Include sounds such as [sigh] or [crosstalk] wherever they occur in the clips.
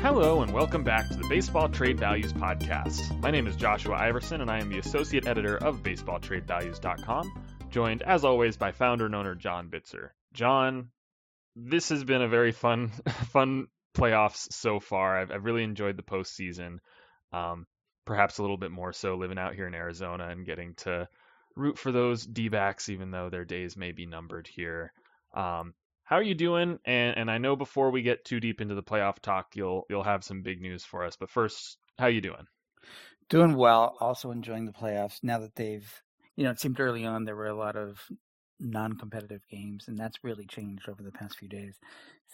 Hello, and welcome back to the Baseball Trade Values Podcast. My name is Joshua Iversen, and I am the Associate Editor of BaseballTradeValues.com, joined, as always, by founder and owner John Bitzer. John, this has been a very fun, [laughs] fun playoffs so far. I've, I've really enjoyed the postseason. Um, perhaps a little bit more so living out here in Arizona and getting to root for those D backs, even though their days may be numbered here. Um, how are you doing? And and I know before we get too deep into the playoff talk, you'll you'll have some big news for us. But first, how you doing? Doing well. Also enjoying the playoffs now that they've you know it seemed early on there were a lot of non-competitive games, and that's really changed over the past few days.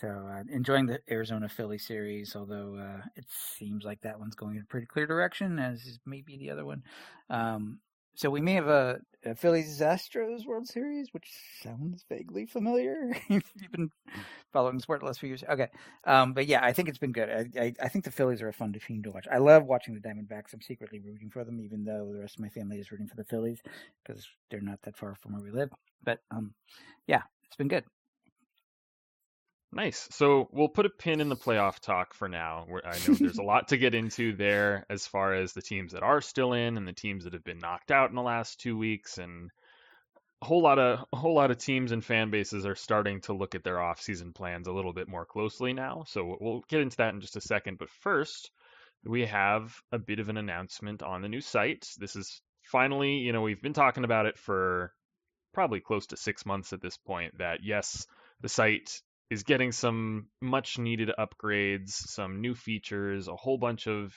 So uh, enjoying the Arizona Philly series, although uh, it seems like that one's going in a pretty clear direction, as is maybe the other one. Um, so we may have a, a Phillies Astros World Series, which sounds vaguely familiar. [laughs] if you've been following sport the last few years, okay. Um, but yeah, I think it's been good. I, I, I, think the Phillies are a fun team to watch. I love watching the Diamondbacks. I'm secretly rooting for them, even though the rest of my family is rooting for the Phillies because they're not that far from where we live. But um, yeah, it's been good. Nice. So we'll put a pin in the playoff talk for now. I know there's a [laughs] lot to get into there as far as the teams that are still in and the teams that have been knocked out in the last two weeks, and a whole lot of a whole lot of teams and fan bases are starting to look at their off-season plans a little bit more closely now. So we'll get into that in just a second. But first, we have a bit of an announcement on the new site. This is finally, you know, we've been talking about it for probably close to six months at this point. That yes, the site is getting some much needed upgrades, some new features, a whole bunch of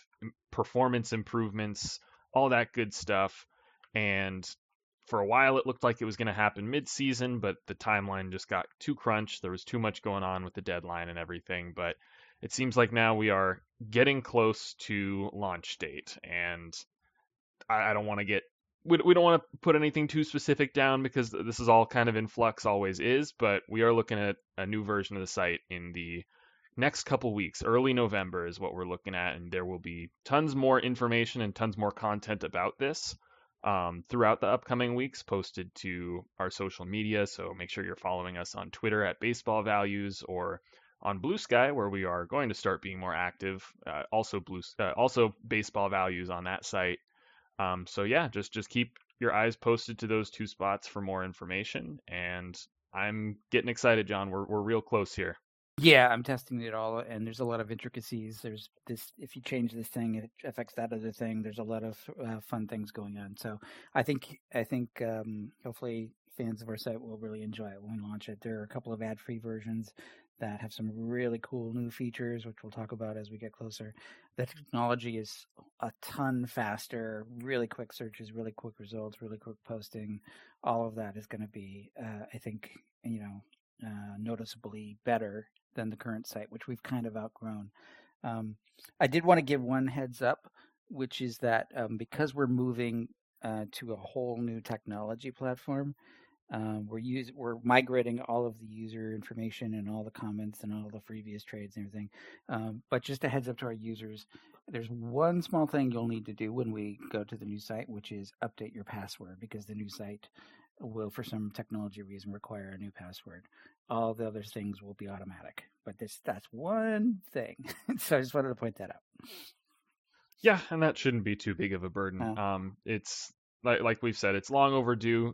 performance improvements, all that good stuff. And for a while, it looked like it was going to happen mid season, but the timeline just got too crunched. There was too much going on with the deadline and everything. But it seems like now we are getting close to launch date. And I, I don't want to get we, we don't want to put anything too specific down because this is all kind of in flux, always is. But we are looking at a new version of the site in the next couple weeks. Early November is what we're looking at, and there will be tons more information and tons more content about this um, throughout the upcoming weeks posted to our social media. So make sure you're following us on Twitter at Baseball Values or on Blue Sky, where we are going to start being more active. Uh, also, Blue, uh, also Baseball Values on that site. Um, so yeah, just just keep your eyes posted to those two spots for more information. And I'm getting excited, John. We're we're real close here. Yeah, I'm testing it all, and there's a lot of intricacies. There's this: if you change this thing, it affects that other thing. There's a lot of uh, fun things going on. So I think I think um, hopefully fans of our site will really enjoy it when we launch it. There are a couple of ad-free versions that have some really cool new features, which we'll talk about as we get closer. The technology is a ton faster, really quick searches, really quick results, really quick posting. All of that is going to be, uh, I think, you know, uh, noticeably better than the current site, which we've kind of outgrown. Um, I did want to give one heads up, which is that um, because we're moving uh, to a whole new technology platform, um, we're use, we're migrating all of the user information and all the comments and all the previous trades and everything. Um, but just a heads up to our users, there's one small thing you'll need to do when we go to the new site, which is update your password because the new site will, for some technology reason, require a new password. All the other things will be automatic, but this that's one thing. [laughs] so I just wanted to point that out. Yeah, and that shouldn't be too big of a burden. Uh, um, it's like like we've said, it's long overdue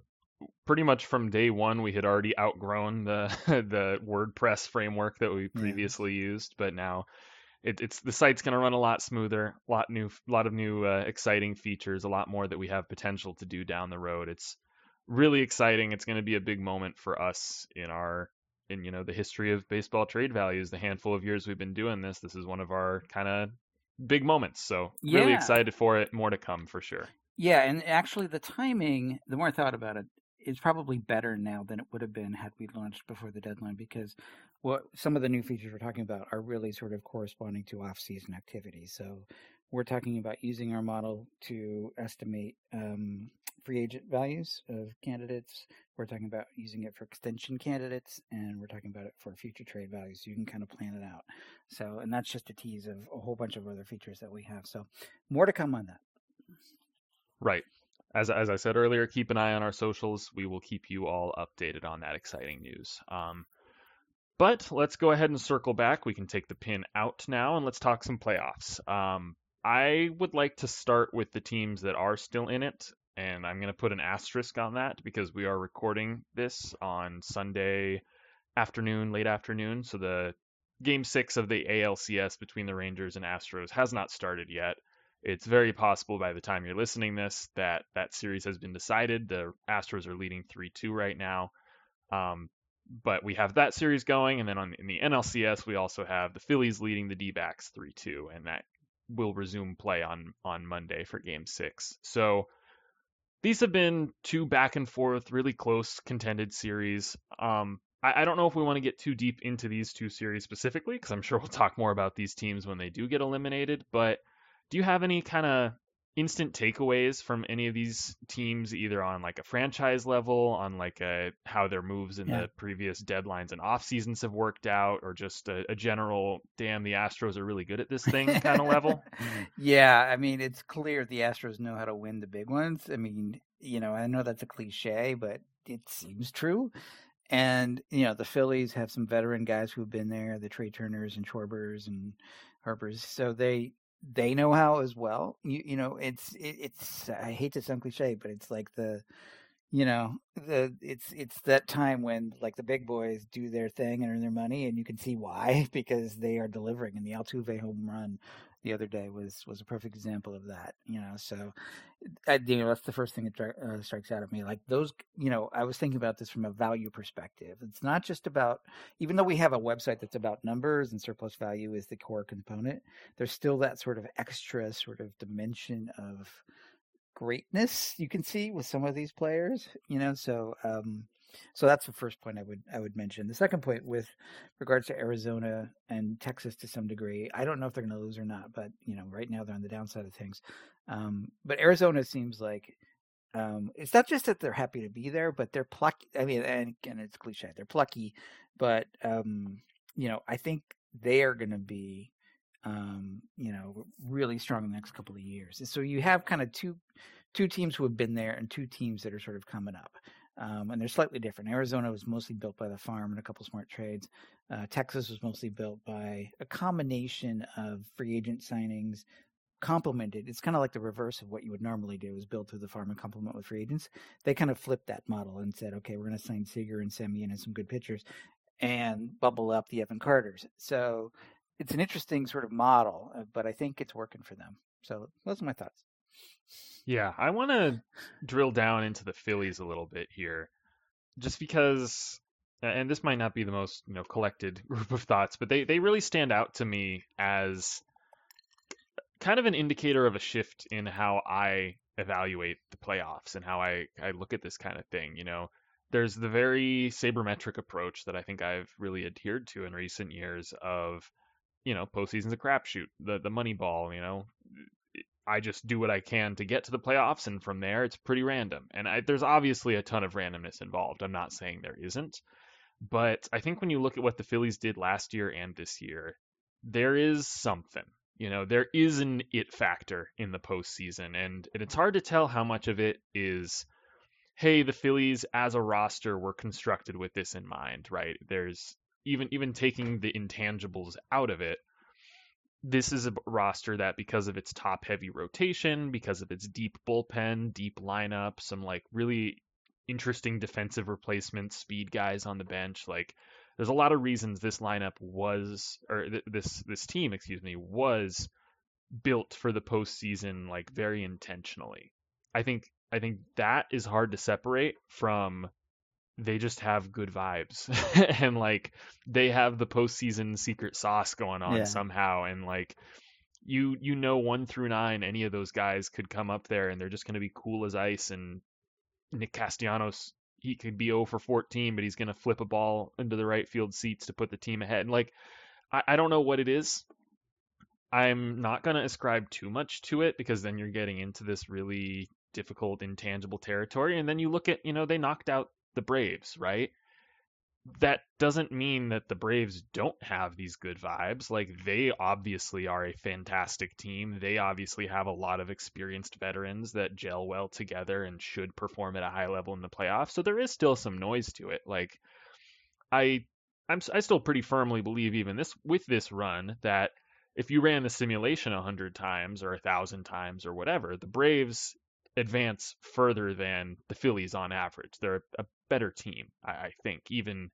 pretty much from day one we had already outgrown the [laughs] the WordPress framework that we previously yeah. used, but now it, it's the site's going to run a lot smoother, a lot new, a lot of new uh, exciting features, a lot more that we have potential to do down the road. It's really exciting. It's going to be a big moment for us in our in you know the history of baseball trade values. The handful of years we've been doing this, this is one of our kind of big moments. So yeah. really excited for it. More to come for sure. Yeah, and actually the timing, the more I thought about it, is probably better now than it would have been had we launched before the deadline because what some of the new features we're talking about are really sort of corresponding to off-season activities. So we're talking about using our model to estimate um, free agent values of candidates. We're talking about using it for extension candidates, and we're talking about it for future trade values. So you can kind of plan it out. So, and that's just a tease of a whole bunch of other features that we have. So more to come on that. Right as as I said earlier, keep an eye on our socials. We will keep you all updated on that exciting news. Um, But let's go ahead and circle back. We can take the pin out now and let's talk some playoffs. Um, I would like to start with the teams that are still in it, and I'm going to put an asterisk on that because we are recording this on Sunday afternoon, late afternoon. So the game six of the ALCS between the Rangers and Astros has not started yet. It's very possible by the time you're listening this that that series has been decided. The Astros are leading 3-2 right now. Um, but we have that series going, and then on in the NLCS we also have the Phillies leading the D-backs 3-2, and that will resume play on on Monday for Game Six. So these have been two back and forth, really close contended series. Um, I, I don't know if we want to get too deep into these two series specifically, because I'm sure we'll talk more about these teams when they do get eliminated. But do you have any kind of instant takeaways from any of these teams, either on like a franchise level, on like a, how their moves in yeah. the previous deadlines and off seasons have worked out, or just a, a general "damn, the Astros are really good at this thing" kind of level? [laughs] Yeah, I mean, it's clear the Astros know how to win the big ones. I mean, you know, I know that's a cliche, but it seems true. And you know, the Phillies have some veteran guys who've been there, the Trea Turners and Schwarbers and Harpers. So they they know how as well. You you know, it's it, it's I hate to sound cliche, but it's like the you know the it's it's that time when like the big boys do their thing and earn their money, and you can see why [laughs] because they are delivering. And the Altuve home run the other day was was a perfect example of that. You know, so I, you know that's the first thing that uh, strikes out at me. Like those, you know, I was thinking about this from a value perspective. It's not just about, even though we have a website that's about numbers and surplus value is the core component. There's still that sort of extra sort of dimension of greatness you can see with some of these players. You know, so um, so that's the first point I would I would mention. The second point with regards to Arizona and Texas to some degree, I don't know if they're going to lose or not, but you know, right now they're on the downside of things. Um, but Arizona seems like um, it's not just that they're happy to be there, but they're plucky. I mean, and again, it's cliche. They're plucky, but um, you know, I think they are going to be, um, you know, really strong in the next couple of years. And so you have kind of two two teams who have been there and two teams that are sort of coming up um, and they're slightly different. Arizona was mostly built by the farm and a couple smart trades. Uh, Texas was mostly built by a combination of free agent signings, complemented. It's kind of like the reverse of what you would normally do: is build through the farm and complement with free agents. They kind of flipped that model and said, "Okay, we're going to sign Seager and Semien and some good pitchers, and bubble up the Evan Carters." So it's an interesting sort of model, uh, but I think it's working for them. So those are my thoughts. Yeah, I want to drill down into the Phillies a little bit here, just because, and this might not be the most you know collected [laughs] group of thoughts, but they they really stand out to me as kind of an indicator of a shift in how I evaluate the playoffs and how I I look at this kind of thing. You know, there's the very sabermetric approach that I think I've really adhered to in recent years of you know, postseason's a crapshoot. The the money ball, you know, I just do what I can to get to the playoffs, and from there it's pretty random. And I, there's obviously a ton of randomness involved. I'm not saying there isn't, but I think when you look at what the Phillies did last year and this year, there is something. You know, there is an it factor in the postseason, and, and it's hard to tell how much of it is, hey, the Phillies as a roster were constructed with this in mind, right? There's even even taking the intangibles out of it this is a roster that because of its top heavy rotation, because of its deep bullpen, deep lineup, some like really interesting defensive replacements, speed guys on the bench, like there's a lot of reasons this lineup was or th- this this team, excuse me, was built for the postseason like very intentionally. I think I think that is hard to separate from they just have good vibes. [laughs] And like they have the postseason secret sauce going on yeah. somehow and like you you know one through nine any of those guys could come up there and they're just going to be cool as ice and Nick Castellanos he could be 0 for 14 but he's going to flip a ball into the right field seats to put the team ahead. And like I, I don't know what it is. I'm not going to ascribe too much to it because then you're getting into this really difficult intangible territory and then you look at you know they knocked out the Braves, right? That doesn't mean that the Braves don't have these good vibes. Like, they obviously are a fantastic team. They obviously have a lot of experienced veterans that gel well together and should perform at a high level in the playoffs. So there is still some noise to it. Like, I I'm I still pretty firmly believe even this with this run that if you ran the simulation a hundred times or a thousand times or whatever, the Braves advance further than the Phillies on average. They're a better team, I, think, even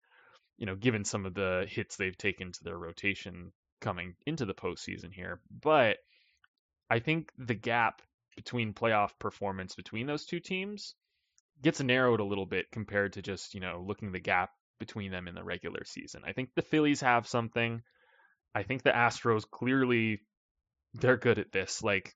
you know, given some of the hits they've taken to their rotation coming into the postseason here. But I think the gap between playoff performance between those two teams gets narrowed a little bit compared to just, you know, looking the gap between them in the regular season. I think the Phillies have something. I think the Astros clearly they're good at this. Like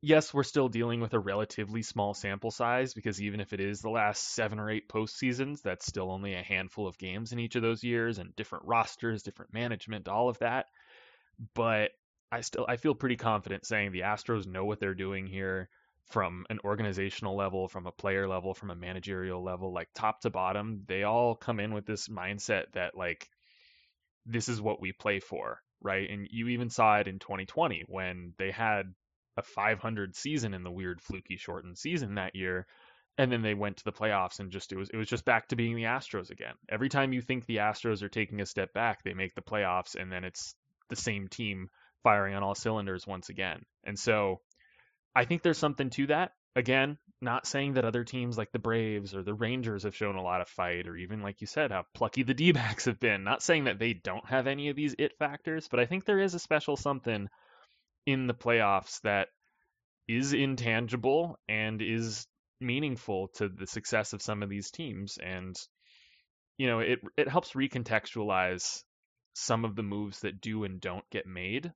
yes, we're still dealing with a relatively small sample size because even if it is the last seven or eight postseasons, that's still only a handful of games in each of those years and different rosters, different management, all of that. But I still I feel pretty confident saying the Astros know what they're doing here from an organizational level, from a player level, from a managerial level, like top to bottom, they all come in with this mindset that like this is what we play for, right? And you even saw it in 2020 when they had a 500 season in the weird fluky shortened season that year and then they went to the playoffs and just it was it was just back to being the Astros again. Every time you think the Astros are taking a step back, they make the playoffs and then it's the same team firing on all cylinders once again. And so I think there's something to that. Again, not saying that other teams like the Braves or the Rangers have shown a lot of fight or even like you said how plucky the D-backs have been. Not saying that they don't have any of these it factors, but I think there is a special something in the playoffs that is intangible and is meaningful to the success of some of these teams. And you know it it helps recontextualize some of the moves that do and don't get made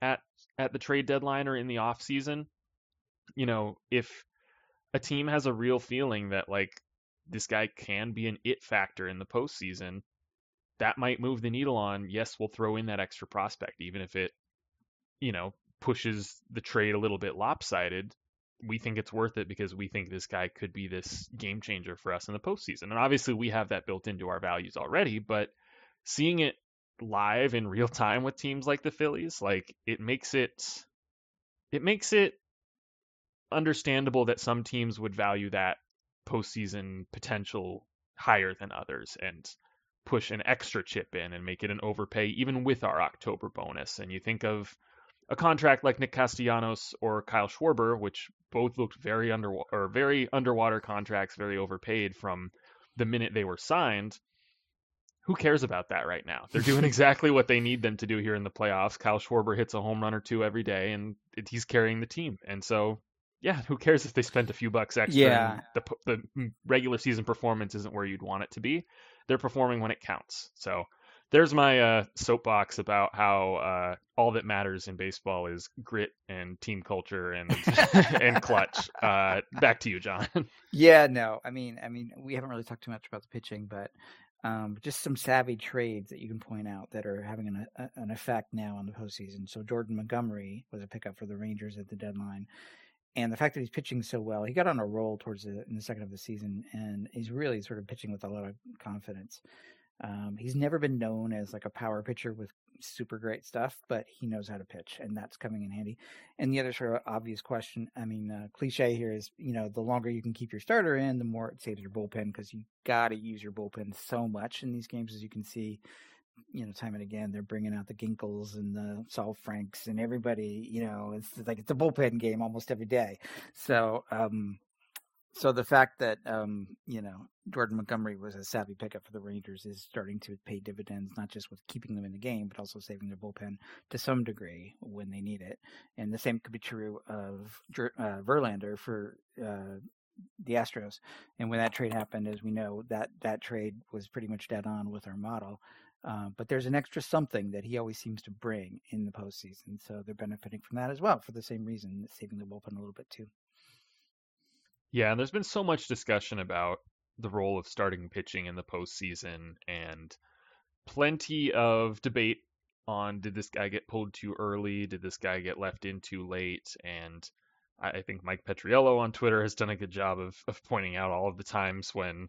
at at the trade deadline or in the off season. You know if a team has a real feeling that like this guy can be an it factor in the postseason that might move the needle on yes we'll throw in that extra prospect even if it you know pushes the trade a little bit lopsided, we think it's worth it because we think this guy could be this game changer for us in the postseason. And obviously, we have that built into our values already, but seeing it live in real time with teams like the Phillies, like it makes it it makes it understandable that some teams would value that postseason potential higher than others and push an extra chip in and make it an overpay even with our October bonus. And you think of a contract like Nick Castellanos or Kyle Schwarber, which both looked very under or very underwater contracts, very overpaid from the minute they were signed. Who cares about that right now? They're doing [laughs] exactly what they need them to do here in the playoffs. Kyle Schwarber hits a home run or two every day, and he's carrying the team. And so, yeah, who cares if they spent a few bucks extra? Yeah. the the regular season performance isn't where you'd want it to be. They're performing when it counts. So there's my uh, soapbox about how uh, all that matters in baseball is grit and team culture and [laughs] and clutch. Uh, back to you, John. Yeah, no, I mean, I mean, we haven't really talked too much about the pitching, but um, just some savvy trades that you can point out that are having an, a, an effect now on the postseason. So Jordan Montgomery was a pickup for the Rangers at the deadline. And the fact that he's pitching so well, he got on a roll towards the in the second of the season, and he's really sort of pitching with a lot of confidence. Um, he's never been known as like a power pitcher with super great stuff, but he knows how to pitch, and that's coming in handy. And the other sort of obvious question, I mean, uh, cliche here is, you know, the longer you can keep your starter in, the more it saves your bullpen because you got to use your bullpen so much in these games, as you can see. You know, time and again, they're bringing out the Ginkels and the Saalfranks and everybody. You know, it's like it's a bullpen game almost every day. So, um, so the fact that um, you know Jordan Montgomery was a savvy pickup for the Rangers is starting to pay dividends, not just with keeping them in the game, but also saving their bullpen to some degree when they need it. And the same could be true of uh, Verlander for uh, the Astros. And when that trade happened, as we know, that that trade was pretty much dead on with our model. Uh, but there's an extra something that he always seems to bring in the postseason, so they're benefiting from that as well for the same reason, saving the bullpen a little bit too. Yeah, and there's been so much discussion about the role of starting pitching in the postseason and plenty of debate on did this guy get pulled too early? Did this guy get left in too late? And I think Mike Petriello on Twitter has done a good job of, of pointing out all of the times when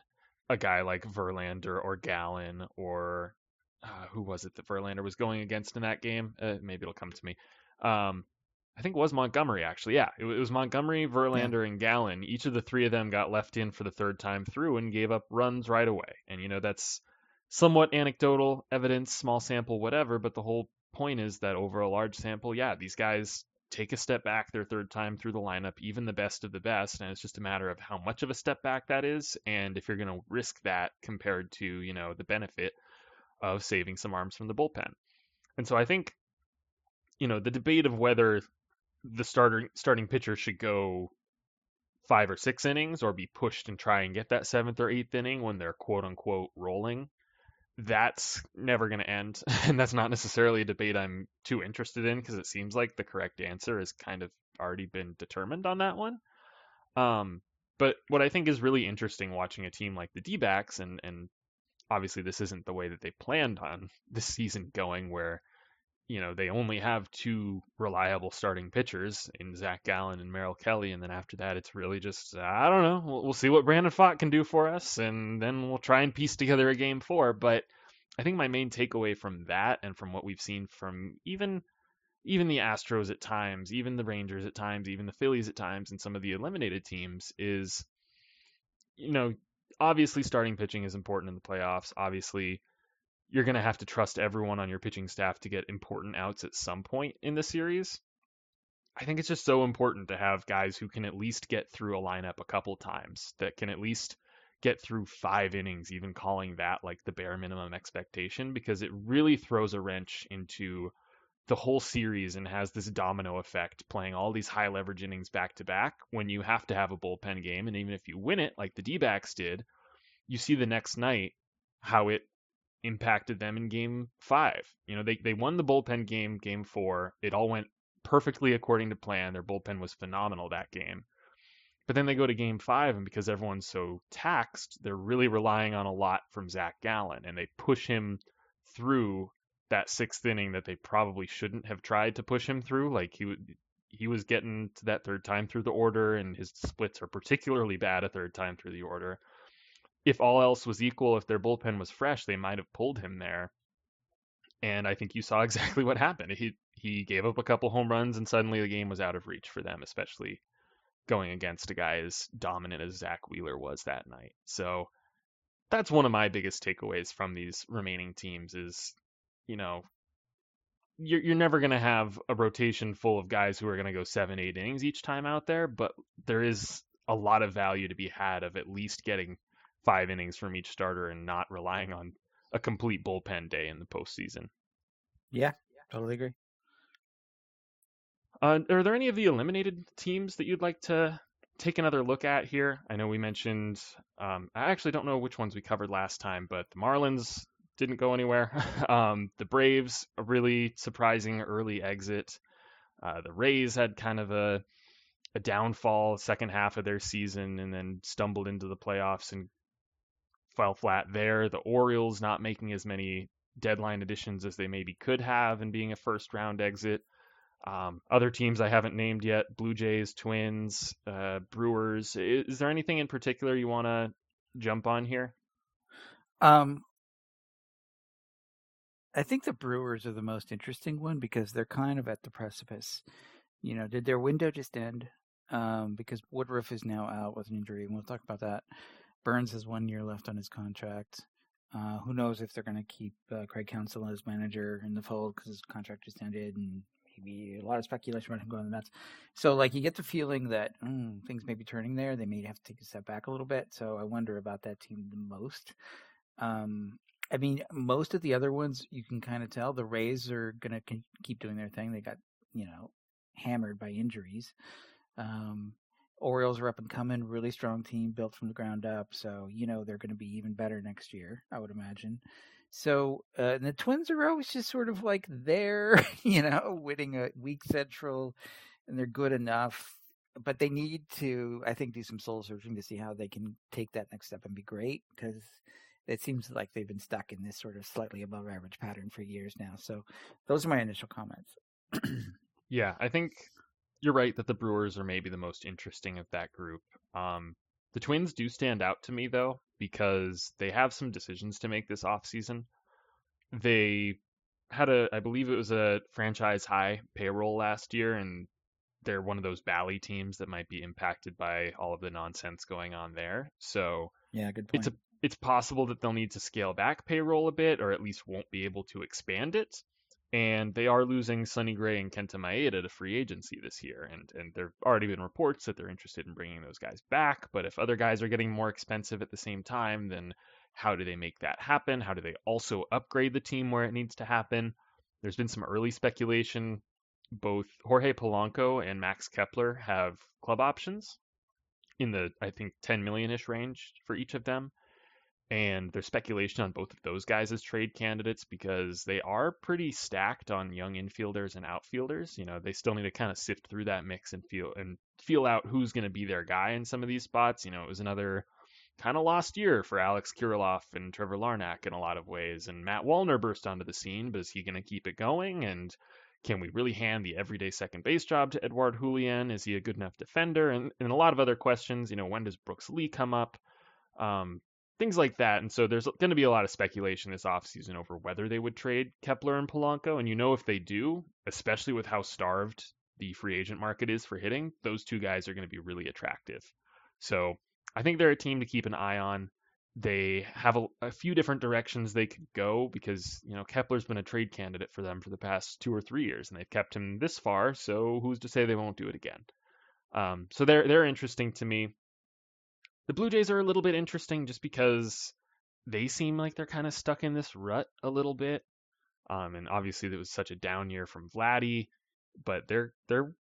a guy like Verlander or Gallen or uh, who was it that Verlander was going against in that game? Uh, maybe it'll come to me. Um, I think it was Montgomery actually. Yeah, it, was Montgomery, Verlander, yeah. and Gallen. Each of the three of them got left in for the third time through and gave up runs right away. And you know that's somewhat anecdotal evidence, small sample, whatever. But the whole point is that over a large sample, yeah, these guys take a step back their third time through the lineup, even the best of the best, and it's just a matter of how much of a step back that is, and if you're going to risk that compared to you know the benefit of saving some arms from the bullpen. And so I think, you know, the debate of whether the starter starting pitcher should go five or six innings or be pushed and try and get that seventh or eighth inning when they're quote unquote rolling that's never going to end. [laughs] And that's not necessarily a debate I'm too interested in because it seems like the correct answer has kind of already been determined on that one. Um, but what I think is really interesting watching a team like the D backs, and, and obviously this isn't the way that they planned on [laughs] this season going, where you know, they only have two reliable starting pitchers in Zach Gallen and Merrill Kelly, and then after that, it's really just I don't know. We'll, we'll see what Brandon Pfaadt can do for us, and then we'll try and piece together a game four. But I think my main takeaway from that, and from what we've seen from even even the Astros at times, even the Rangers at times, even the Phillies at times, and some of the eliminated teams, is you know, obviously starting pitching is important in the playoffs. Obviously you're going to have to trust everyone on your pitching staff to get important outs at some point in the series. I think it's just so important to have guys who can at least get through a lineup a couple times, that can at least get through five innings, even calling that like the bare minimum expectation, because it really throws a wrench into the whole series and has this domino effect playing all these high leverage innings back to back when you have to have a bullpen game. And even if you win it, like the D backs did, you see the next night how it impacted them in game five. You know, they, they won the bullpen game, game four. It all went perfectly according to plan. Their bullpen was phenomenal that game. But then they go to game five, and because everyone's so taxed, they're really relying on a lot from Zach Gallen, and they push him through that sixth inning that they probably shouldn't have tried to push him through. Like he he was getting to that third time through the order, and his splits are particularly bad a third time through the order if all else was equal, if their bullpen was fresh, they might have pulled him there. And I think you saw [laughs] exactly what happened. He he gave up a couple home runs, and suddenly the game was out of reach for them, especially going against a guy as dominant as Zack Wheeler was that night. So that's one of my biggest takeaways from these remaining teams is, you know, you're you're never going to have a rotation full of guys who are going to go seven, eight innings each time out there, but there is a lot of value to be had of at least getting five innings from each starter and not relying on a complete bullpen day in the postseason. Yeah, totally agree. Uh, are there any of the eliminated teams that you'd like to take another look at here? I know we mentioned, um, I actually don't know which ones we covered last time, but the Marlins didn't go anywhere. [laughs] um, the Braves, a really surprising early exit. Uh, the Rays had kind of a, a downfall second half of their season and then stumbled into the playoffs and fell flat there. The Orioles not making as many deadline additions as they maybe could have and being a first round exit. Um, other teams I haven't named yet Blue Jays, Twins, uh, Brewers. Is, is, there anything in particular you want to jump on here? Um, I think the Brewers are the most interesting one because they're kind of at the precipice. You know, did their window just end? Um, because Woodruff is now out with an injury, and we'll talk about that. Burnes has one year left on his contract. Uh, who knows if they're going to keep uh, Craig Counsell as manager in the fold because his contract just ended, and maybe a lot of speculation about him going to the Mets. So, like, you get the feeling that mm, things may be turning there. They may have to take a step back a little bit. So, I wonder about that team the most. Um, I mean, most of the other ones you can kind of tell the Rays are going to keep doing their thing. They got you know hammered by injuries. Um, Orioles are up and coming, really strong team built from the ground up. So, you know, they're going to be even better next year, I would imagine. So, uh, the Twins are always just sort of like there, [laughs] you know, winning a weak central, and they're good enough. But they need to, I think, do some soul searching to see how they can take that next step and be great because it seems like they've been stuck in this sort of slightly above average pattern for years now. So, those are my initial comments. yeah, I think you're right that the Brewers are maybe the most interesting of that group. Um, the Twins do stand out to me though because they have some decisions to make this offseason. They had a, I believe it was a franchise high payroll last year, and they're one of those Bally teams that might be impacted by all of the nonsense going on there. So yeah, good point. It's a it's possible that they'll need to scale back payroll a bit, or at least won't be able to expand it. And they are losing Sonny Gray and Kenta Maeda to free agency this year. And, and there have already been reports that they're interested in bringing those guys back. But if other guys are getting more expensive at the same time, then how do they make that happen? How do they also upgrade the team where it needs to happen? There's been some early speculation. Both Jorge Polanco and Max Kepler have club options in the, I think, 10 million ish range for each of them and there's speculation on both of those guys as trade candidates because they are pretty stacked on young infielders and outfielders. You know, they still need to kind of sift through that mix and feel and feel out who's going to be their guy in some of these spots. You know, it was another kind of lost year for Alex Kirilloff and Trevor Larnach in a lot of ways. And Matt Wallner burst onto the scene, but is he going to keep it going? And can we really hand the everyday second base job to Edouard Julien? Is he a good enough defender? And, and a lot of other questions. You know, when does Brooks Lee come up? Um, things like that. And so there's going to be a lot of speculation this offseason over whether they would trade Kepler and Polanco. And you know, if they do, especially with how starved the free agent market is for hitting, those two guys are going to be really attractive. So I think they're a team to keep an eye on. They have a, a, few different directions they could go because, you know, Kepler's been a trade candidate for them for the past two or three years and they've kept him this far. So who's to say they won't do it again? Um, so they're, they're interesting to me. The Blue Jays are a little bit interesting just because they seem like they're kind of stuck in this rut a little bit. Um, and obviously, there was such a down year from Vladdy, but their their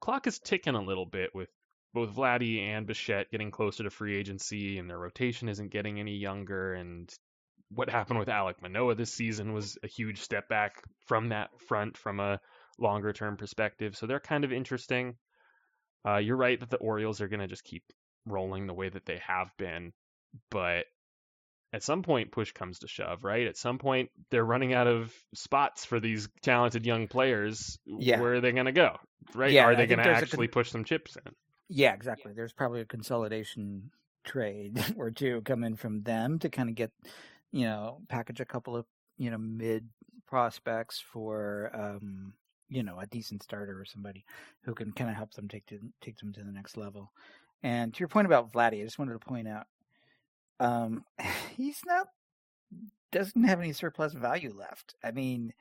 clock is ticking a little bit with both Vladdy and Bichette getting closer to free agency, and their rotation isn't getting any younger. And what happened with Alek Manoah this season was a huge step back from that front from a longer term perspective. So they're kind of interesting. Uh, you're right that the Orioles are going to just keep rolling the way that they have been. But at some point, push comes to shove, right? At some point, they're running out of spots for these talented young players. Yeah. Where are they going to go, right? Yeah, are they going to actually con- push some chips in? Yeah, exactly. There's probably a consolidation trade [laughs] or two coming from them to kind of get, you know, package a couple of, you know, mid prospects for, um, you know, a decent starter or somebody who can kind of help them take to take them to the next level. And to your point about Vladdy, I just wanted to point out, um, [sighs] he's not doesn't have any surplus value left. I mean,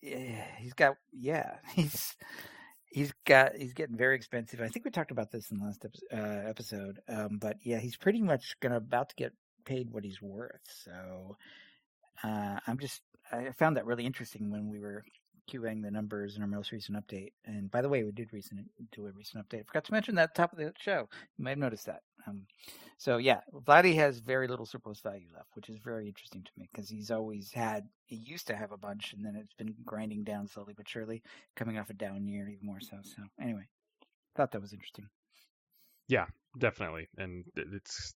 he's got yeah, [laughs] he's he's got he's getting very expensive. I think we talked about this in the last uh, episode, um, but yeah, he's pretty much gonna about to get paid what he's worth. So uh, I'm just I found that really interesting when we were QAing the numbers in our most recent update. And by the way, we did recent do a recent update. I forgot to mention that at the top of the show. You might have noticed that. Um, so yeah, Vladdy has very little surplus value left, which is very interesting to me because he's always had. He used to have a bunch, and then it's been grinding down slowly but surely, coming off a down year even more so. So anyway, thought that was interesting. Yeah, definitely, and it's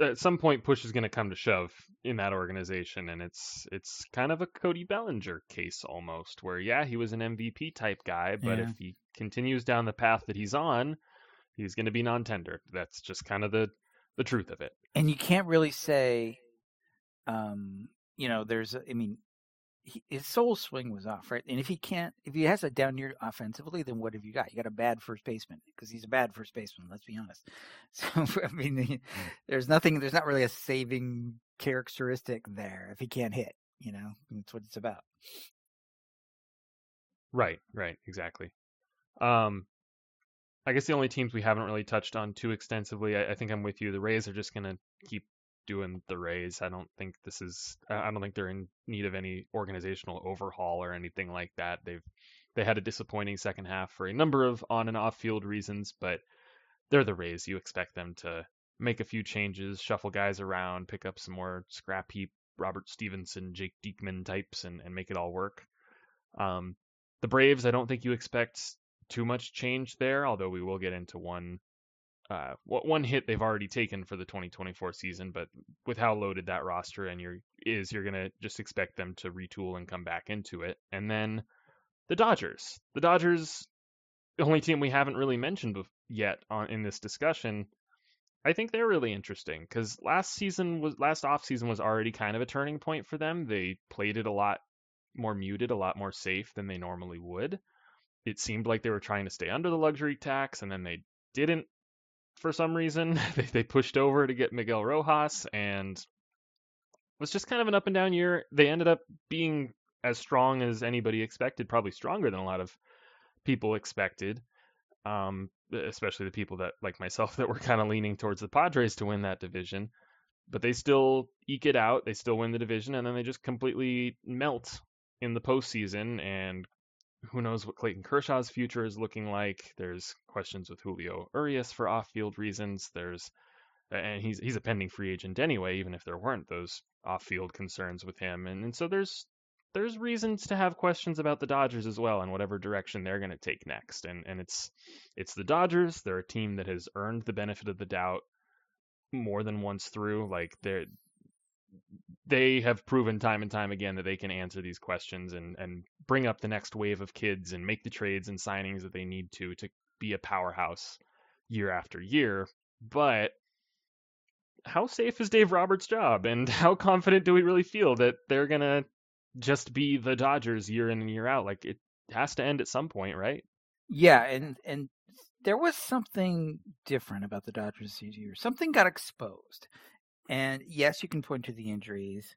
at some point push is going to come to shove in that organization and it's it's kind of a Cody Bellinger case almost where yeah he was an MVP type guy but yeah. if he continues down the path that he's on he's going to be non-tender that's just kind of the the truth of it and you can't really say um you know there's I mean he, his sole swing was off, right? And if he can't, if he has a down year offensively, then what have you got? You got a bad first baseman because he's a bad first baseman. Let's be honest. [laughs] So I mean, there's nothing. There's not really a saving characteristic there if he can't hit. You know, that's what it's about. Right. Right. Exactly. Um, I guess the only teams we haven't really touched on too extensively, I, I think I'm with you. The Rays are just going to keep doing the Rays. I don't think this is. I don't think they're in need of any organizational overhaul or anything like that. They've they had a disappointing second half for a number of on and off field reasons, but they're the Rays. You expect them to make a few changes, shuffle guys around, pick up some more scrap heap Robert Stephenson, Jake Diekman types, and, and make it all work. Um, the Braves, I don't think you expect too much change there, although we will get into one uh, one hit they've already taken for the 2024 season, but with how loaded that roster and you're, is, you're gonna just expect them to retool and come back into it. And then the Dodgers, the Dodgers, the only team we haven't really mentioned yet on in this discussion. I think they're really interesting because last season was last off season was already kind of a turning point for them. They played it a lot more muted, a lot more safe than they normally would. It seemed like they were trying to stay under the luxury tax, and then they didn't for some reason. [laughs] they, they pushed over to get Miguel Rojas, and it was just kind of an up and down year. They ended up being as strong as anybody expected, probably stronger than a lot of people expected. Um, especially the people that, like myself, [laughs] that were kind of leaning towards the Padres to win that division. But they still eke it out. They still win the division, and then they just completely melt in the postseason. And who knows what Clayton Kershaw's future is looking like? There's questions with Julio Urias for off-field reasons. There's and he's he's a pending free agent anyway, even if there weren't those off-field concerns with him. And, and so there's there's reasons to have questions about the Dodgers as well and whatever direction they're going to take next. And and it's it's the Dodgers. They're a team that has earned the benefit of the doubt more than once through. Like they're they have proven time and time again that they can answer these questions and and bring up the next wave of kids and make the trades and signings that they need to to be a powerhouse year after year. But how safe is Dave Roberts' job, and [laughs] how confident do we really feel that they're gonna just be the Dodgers year in and year out? Like it has to end at some point, right? Yeah, and and there was something different about the Dodgers this year. Something got exposed, and yes, you can point to the injuries.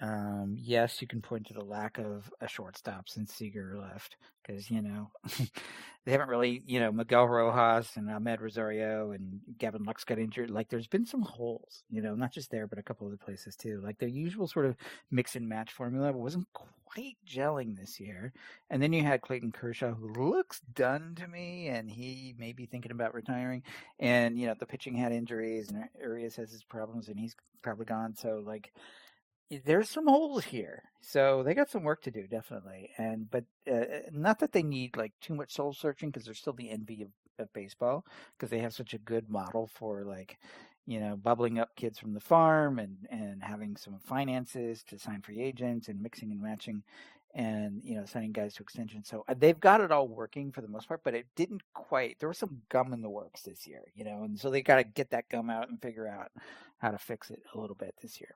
Um, yes, you can point to the lack of a shortstop since Seager left because you know [laughs] they haven't really, you know, Miguel Rojas and Amed Rosario and Gavin Lux got injured. Like there's been some holes, you know, not just there but a couple other places too. Like their usual sort of mix and match formula wasn't quite gelling this year. And then you had Clayton Kershaw, who looks done to me, and he may be thinking about retiring. And you know, the pitching had injuries, and Urias has his problems, and he's probably gone. So like there's some holes here. So they got some work to do, definitely. And but uh, uh not that they need like too much soul searching because they're still the envy of, of baseball because they have such a good model for like you know bubbling up kids from the farm and and having some finances to sign free agents and mixing and matching and you know signing guys to extensions. so uh, they've got it all working for the most part but it didn't quite there was some gum in the works this year you know and so they got to get that gum out and figure out how to fix it a little bit this year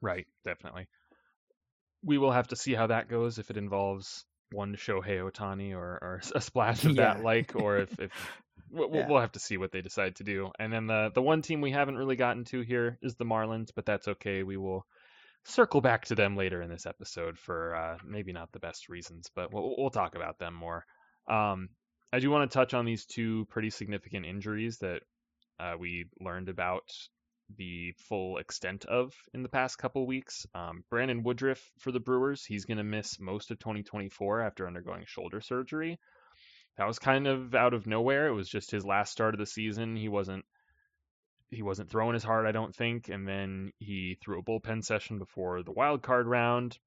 Right, definitely. We will have to see how that goes if it involves one Shohei Ohtani or, or a splash of yeah. that like, or if, [laughs] if we'll, yeah. we'll have to see what they decide to do. And then the the one team we haven't really gotten to here is the Marlins, but that's okay. We will circle back to them later in this episode for uh, maybe not the best reasons, but we'll, we'll talk about them more. Um, I do want to touch on these two pretty significant injuries that uh, we learned about the full extent of in the past couple weeks. Um, Brandon Woodruff for the Brewers, he's going to miss most of 2024 after undergoing shoulder surgery. That was kind of out of nowhere. It was just his last start of the season. He wasn't he wasn't throwing as hard, I don't think, and then he threw a bullpen session before the wild card round.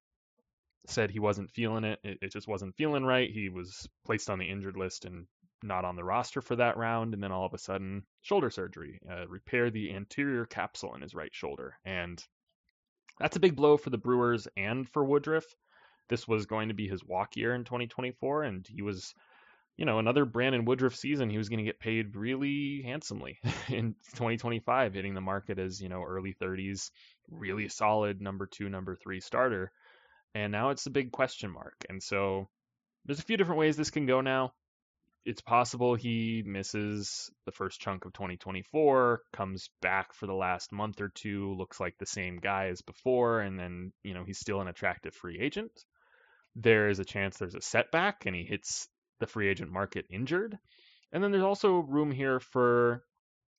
Said he wasn't feeling it. It, it just wasn't feeling right. He was placed on the injured list and not on the roster for that round, and then all of a sudden, shoulder surgery, uh, repair the anterior capsule in his right shoulder, and that's a big blow for the Brewers and for Woodruff. This was going to be his walk year in 2024, and he was, you know, another Brandon Woodruff season. He was going to get paid really handsomely [laughs] in 2025, hitting the market as you know early 30s, really solid number two, number three starter. And now it's a big question mark. And so there's a few different ways this can go now it's possible he misses the first chunk of 2024, comes back for the last month or two, looks like the same guy as before, and then, you know, he's still an attractive free agent. There is a chance there's a setback and he hits the free agent market injured. And then there's also room here for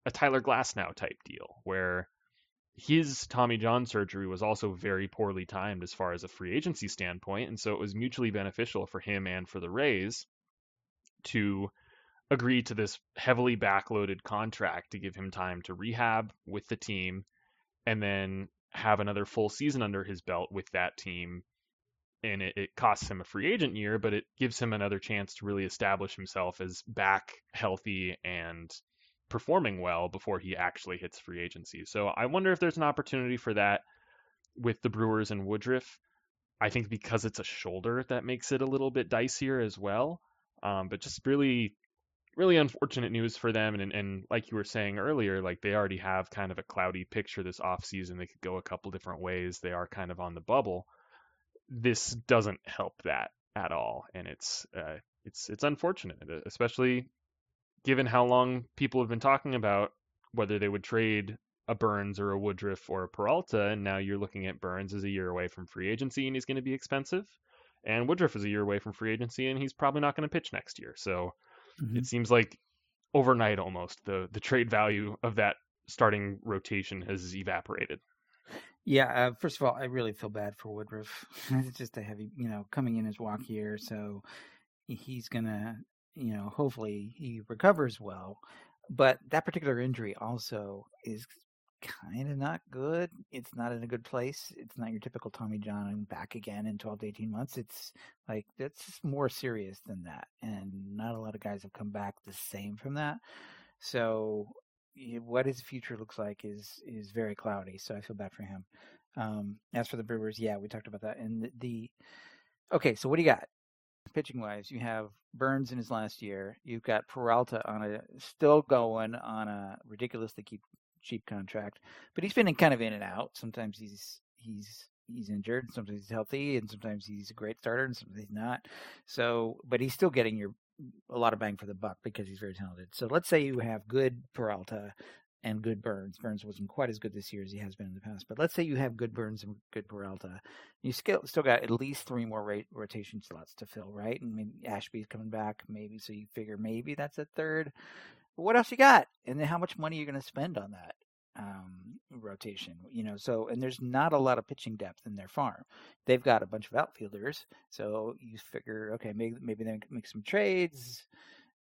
a Tyler Glasnow type deal where his Tommy John surgery was also very poorly timed as far as a free agency standpoint. And so it was mutually beneficial for him and for the Rays to agree to this heavily backloaded contract to give him time to rehab with the team and then have another full season under his belt with that team. And it, it, costs him a free agent year, but it gives him another chance to really establish himself as back healthy and performing well before he actually hits free agency. So I wonder if there's an opportunity for that with the Brewers and Woodruff. I think because it's a shoulder, that makes it a little bit dicier as well. Um, but just really, really unfortunate news for them. And, and like you were saying earlier, like they already have kind of a cloudy picture this offseason. They could go a couple different ways. They are kind of on the bubble. This doesn't help that at all, and it's uh, it's it's unfortunate, especially given how long people have been talking about whether they would trade a Burnes or a Woodruff or a Peralta, and now you're looking at Burnes as a year away from free agency and he's going to be expensive, and Woodruff is a year away from free agency and he's probably not going to pitch next year. So mm-hmm. it seems like overnight almost the the trade value of that starting rotation has evaporated. Yeah, uh, first of all, I really feel bad for Woodruff. [laughs] it's just a heavy, you know, coming in his walk year, so he's gonna, you know, hopefully he recovers well. But that particular injury also is kind of not good. It's not in a good place. It's not your typical Tommy John back again in 12 to 18 months. It's like that's more serious than that, and not a lot of guys have come back the same from that. So what his future looks like is is very cloudy. So I feel bad for him. Um, as for the Brewers, yeah, we talked about that. And the, the okay, so what do you got? Pitching wise, you have Burnes in his last year. You've got Peralta on a still going on a ridiculously cheap cheap contract, but he's been kind of in and out. Sometimes he's he's he's injured, sometimes he's healthy, and sometimes he's a great starter, and sometimes he's not. So, but he's still getting your a lot of bang for the buck because he's very talented. So let's say you have good Peralta and good Burnes. Burnes wasn't quite as good this year as he has been in the past, but let's say you have good Burnes and good Peralta. You still still got at least three more rate, rotation slots to fill, right? And maybe Ashby's coming back, maybe. So you figure maybe that's a third. What else you got? And then how much money are you going to spend on that? um, rotation. You know, so and there's not a lot of pitching depth in their farm. They've got a bunch of outfielders, so you figure, okay, maybe maybe they make some trades.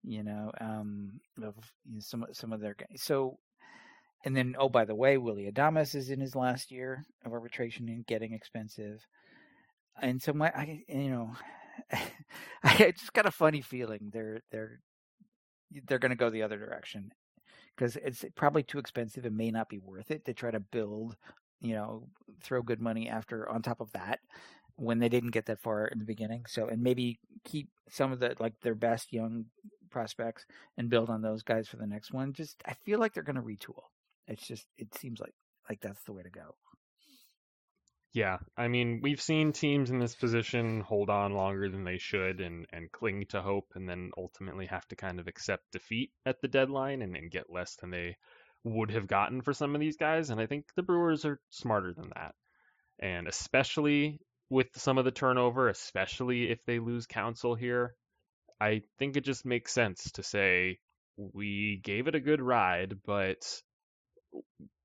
You know, um, of you know, some some of their guys. So, and then oh by the way, Willy Adames is in his last year of arbitration and getting expensive. And so my, I you know, [laughs] I just got a funny feeling they're they're they're going to go the other direction because it's probably too expensive and may not be worth it to try to build, you know, throw good money after on top of that when they didn't get that far in the beginning. So and maybe keep some of the like their best young prospects and build on those guys for the next one. Just I feel like they're going to retool. It's just it seems like like that's the way to go. Yeah, I mean, we've seen teams in this position hold on longer than they should and, and cling to hope and then ultimately have to kind of accept defeat at the deadline and, and get less than they would have gotten for some of these guys. And I think the Brewers are smarter than that. And especially with some of the turnover, especially if they lose Counsell here, I think it just makes sense to say we gave it a good ride, but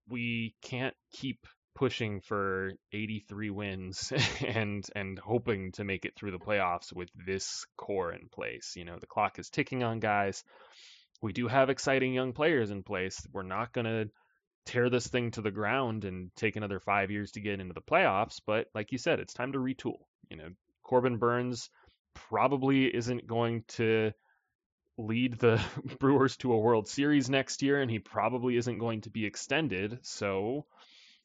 we can't keep pushing for 83 wins [laughs] and and hoping to make it through the playoffs with this core in place. You know, the clock is ticking on guys. We do have exciting young players in place. We're not going to tear this thing to the ground and take another 5 years to get into the playoffs, but like you said, it's time to retool. You know, Corbin Burnes probably isn't going to lead the [laughs] Brewers to a World Series next year and he probably isn't going to be extended. So,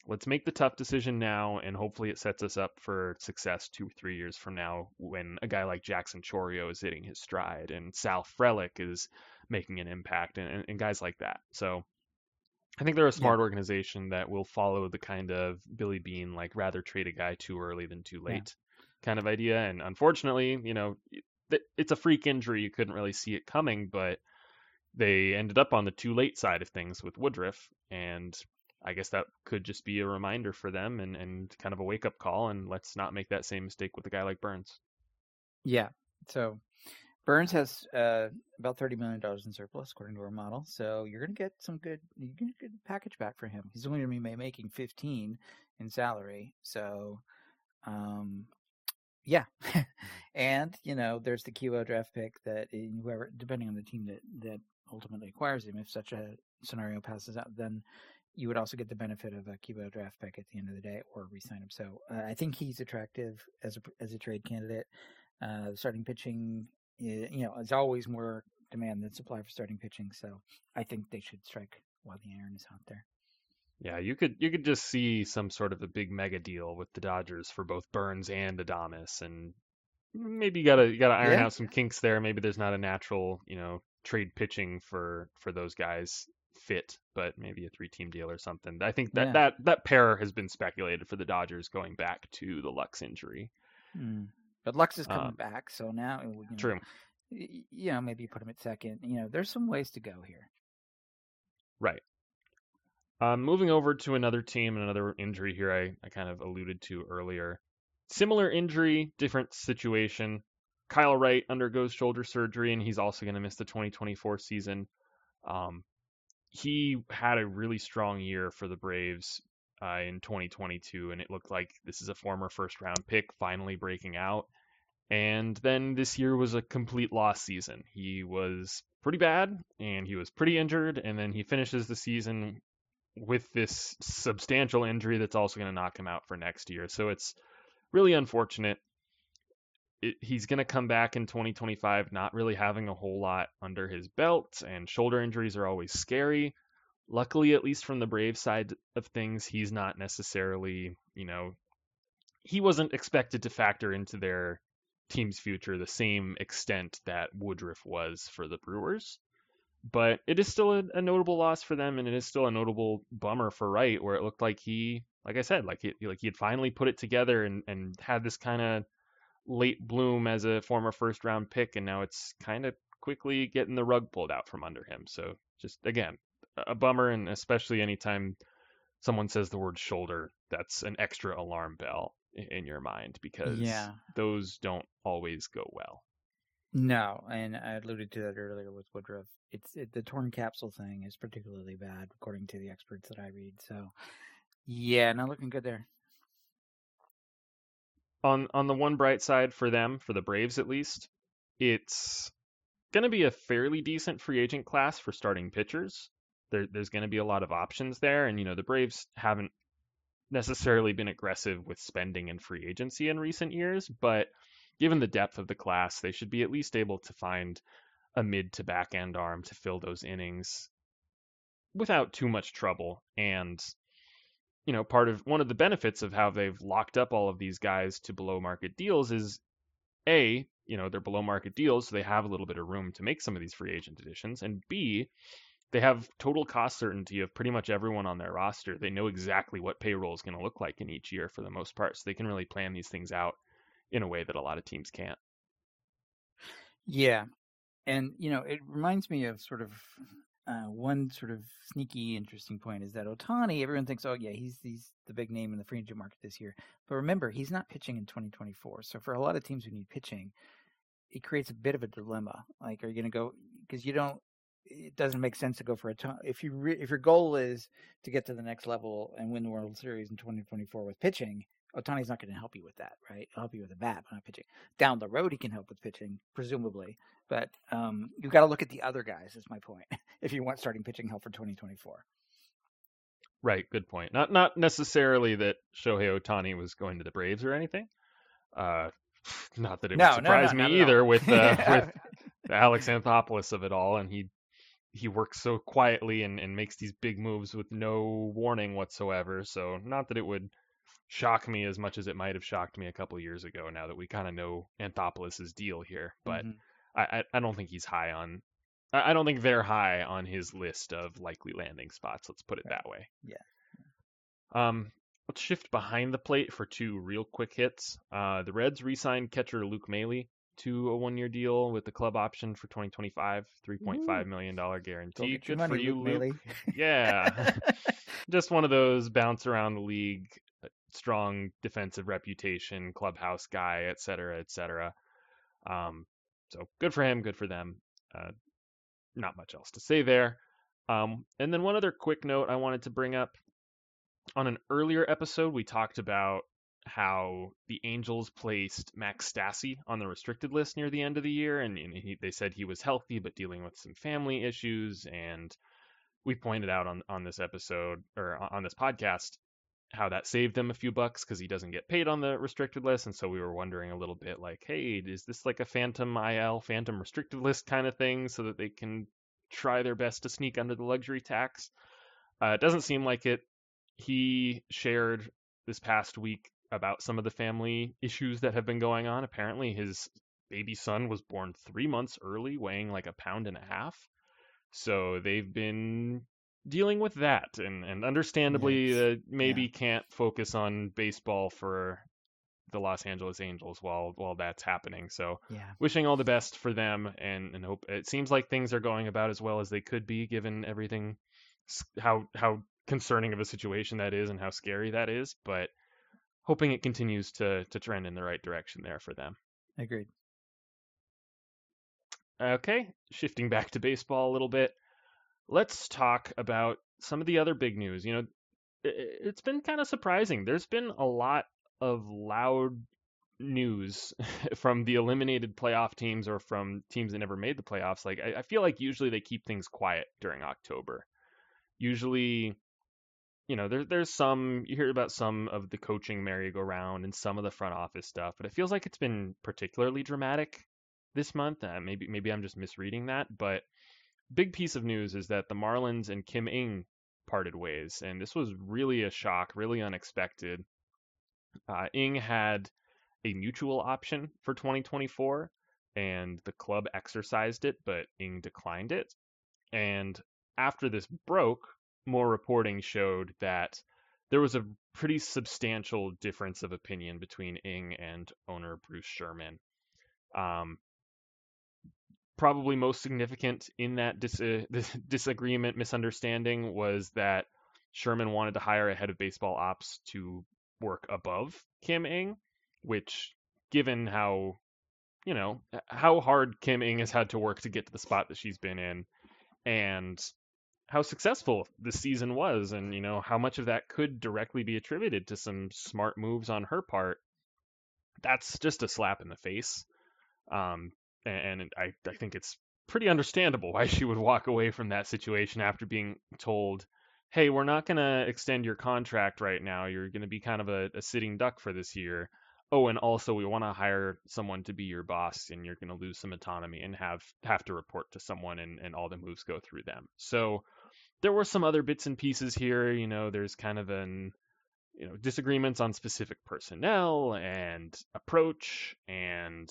let's make the tough decision now, and hopefully it sets us up for success two or three years from now when a guy like Jackson Chourio is hitting his stride and Sal Frelick is making an impact and, and guys like that. So I think they're a smart yeah. organization that will follow the kind of Billy Beane like rather trade a guy too early than too late yeah. kind of idea. And unfortunately, you know, it's a freak injury. You couldn't really see it coming, but they ended up on the too late side of things with Woodruff. And I guess that could just be a reminder for them and, and kind of a wake up call. And let's not make that same mistake with a guy like Burnes. Yeah. So Burnes has uh, about thirty million dollars in surplus according to our model. So you're going to get some good, you get a package back for him. He's only going to be making fifteen in salary. So, um, yeah, [laughs] and you know, there's the QO draft pick that eh, whoever, depending on the team that that ultimately acquires him, if such a scenario passes out, then you would also get the benefit of a QO draft pick at the end of the day or resign him. So uh, I think he's attractive as a as a trade candidate. Uh, starting pitching, you know, is always more demand than supply for starting pitching. So I think they should strike while the iron is hot there. Yeah, you could you could just see some sort of a big mega deal with the Dodgers for both Burnes and Adames, and maybe you gotta you gotta iron yeah. out some kinks there. Maybe there's not a natural you know trade pitching for for those guys fit, but maybe a three team deal or something. I think that, yeah. that that pair has been speculated for the Dodgers going back to the Lux injury. Mm. But Lux is coming um, back, so now you know, true. you know, maybe put him at second. You know, there's some ways to go here. Right. Um, moving over to another team and another injury here, I, I kind of alluded to earlier. Similar injury, different situation. Kyle Wright undergoes shoulder surgery, and he's also going to miss the 2024 season. Um, he had a really strong year for the Braves uh, in 2022, and it looked like this is a former first round pick finally breaking out. And then this year was a complete loss season. He was pretty bad and he was pretty injured, and then he finishes the season with this substantial injury that's also going to knock him out for next year. So it's really unfortunate. It, he's going to come back in 2025 not really having a whole lot under his belt, and shoulder injuries are always scary. Luckily, at least from the Brave side of things, he's not necessarily, you know, he wasn't expected to factor into their team's future the same extent that Woodruff was for the Brewers. But it is still a, a, notable loss for them, and it is still a notable bummer for Wright, where it looked like he, like I said, like he, like he had finally put it together and and had this kind of late bloom as a former first round pick, and now it's kind of quickly getting the rug pulled out from under him. So just again, a bummer, and especially anytime someone says the word shoulder, that's an extra alarm bell in your mind because yeah. those don't always go well. No, and I alluded to that earlier with Woodruff. It's it, the torn capsule thing is particularly bad, according to the experts that I read. So, yeah, not looking good there. On on the one bright side for them, for the Braves at least, it's going to be a fairly decent free agent class for starting pitchers. There, there's going to be a lot of options there, and you know the Braves haven't necessarily been aggressive with spending in free agency in recent years, but given the depth of the class, they should be at least able to find a mid to back end arm to fill those innings without too much trouble. And, you know, part of one of the benefits of how they've locked up all of these guys to below market deals is A, you know, they're below market deals, so they have a little bit of room to make some of these free agent additions. And B, they have total cost certainty of pretty much everyone on their roster. They know exactly what payroll is going to look like in each year for the most part, so they can really plan these things out in a way that a lot of teams can't. Yeah, and you know, it reminds me of sort of uh, one sort of sneaky, interesting point is that Ohtani, Everyone thinks, oh yeah, he's he's the big name in the free agent market this year, but remember, he's not pitching in 2024. So for a lot of teams who need pitching, it creates a bit of a dilemma. Like, are you going to go because you don't it doesn't make sense to go for Ohtani. If you re, if your goal is to get to the next level and win the World Series in 2024 with pitching, Ohtani's not going to help you with that, right? He'll help you with a bat, but not pitching. Down the road, he can help with pitching, presumably. But um, you've got to look at the other guys. Is my point. [laughs] if you want starting pitching help for 2024. Right. Good point. Not not necessarily that Shohei Ohtani was going to the Braves or anything. Uh, [laughs] not that it no, would surprise no, no, me either with uh, [laughs] with Alex Anthopoulos of it all, and he he works so quietly and, and makes these big moves with no warning whatsoever. So not that it would shock me as much as it might have shocked me a couple years ago. Now that we kind of know Anthopoulos' deal here, but mm-hmm. I, I don't think he's high on. I don't think they're high on his list of likely landing spots. Let's put it right. that way. Yeah. Um, let's shift behind the plate for two real quick hits. Uh, the Reds re-signed catcher Luke Maile to a one-year deal with the club option for 2025, 3.5 million dollar guarantee. Good money, for you, Luke. [laughs] yeah, [laughs] just one of those bounce around the league, strong defensive reputation, clubhouse guy, et cetera, et cetera. Um, so good for him, good for them. Uh, not much else to say there. Um, and then one other quick note I wanted to bring up. On an earlier episode, we talked about how the Angels placed Max Stassi on the restricted list near the end of the year, and, and he, they said he was healthy but dealing with some family issues. And we pointed out on on this episode or on this podcast how that saved them a few bucks because he doesn't get paid on the restricted list, and so we were wondering a little bit like, hey, is this like a phantom IL, phantom restricted list kind of thing, so that they can try their best to sneak under the luxury tax? Uh, it doesn't seem like it. He shared this past week about some of the family issues that have been going on. Apparently, his baby son was born three months early, weighing like a pound and a half. So they've been dealing with that, and and understandably, uh, maybe yeah. can't focus on baseball for the Los Angeles Angels while while that's happening. So yeah. wishing all the best for them and and hope it seems like things are going about as well as they could be given everything how how concerning of a situation that is and how scary that is, but hoping it continues to to trend in the right direction there for them. Agreed. Okay, shifting back to baseball a little bit. Let's talk about some of the other big news. You know, it's been kind of surprising. There's been a lot of loud news [laughs] from the eliminated playoff teams or from teams that never made the playoffs. Like I, feel like usually they keep things quiet during October. Usually, you know, there, there's some you hear about some of the coaching merry-go-round and some of the front office stuff, but it feels like it's been particularly dramatic this month. Uh, maybe maybe I'm just misreading that, but big piece of news is that the Marlins and Kim Ng parted ways, and this was really a shock, really unexpected. Uh, Ng had a mutual option for 2024, and the club exercised it, but Ng declined it. And after this broke, more reporting showed that there was a pretty substantial difference of opinion between Ng and owner Bruce Sherman. Um, probably most significant in that dis- uh, [laughs] disagreement, misunderstanding was that Sherman wanted to hire a head of baseball ops to work above Kim Ng, which, given how, you know, how hard Kim Ng has had to work to get to the spot that she's been in, and how successful the season was, and you know how much of that could directly be attributed to some smart moves on her part. That's just a slap in the face. Um, and I, I think it's pretty understandable why [laughs] she would walk away from that situation after being told, hey, we're not going to extend your contract right now. You're going to be kind of a, a, sitting duck for this year. Oh, and also we want to hire someone to be your boss, and you're going to lose some autonomy and have have to report to someone, and, and all the moves go through them. So there were some other bits and pieces here. You know, there's kind of an you know disagreements on specific personnel and approach and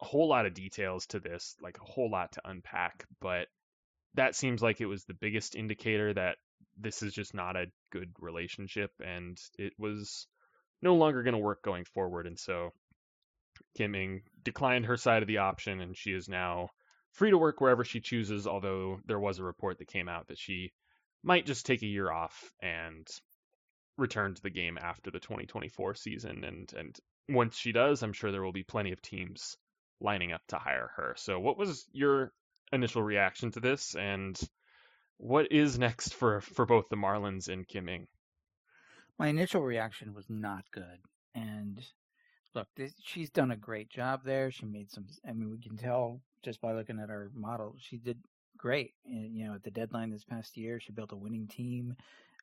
a whole lot of details to this, like a whole lot to unpack, but that seems like it was the biggest indicator that this is just not a good relationship and it was no longer going to work going forward. And so Kim Ng declined her side of the option and she is now free to work wherever she chooses, although there was a report that came out that she might just take a year off and return to the game after the 2024 season and and once she does, I'm sure there will be plenty of teams lining up to hire her. So, what was your initial reaction to this, and what is next for for both the Marlins and Kim Ng? My initial reaction was not good, and look, this, she's done a great job there. She made some. I mean, we can tell just by looking at her model, she did great. And, you know, at the deadline this past year, she built a winning team.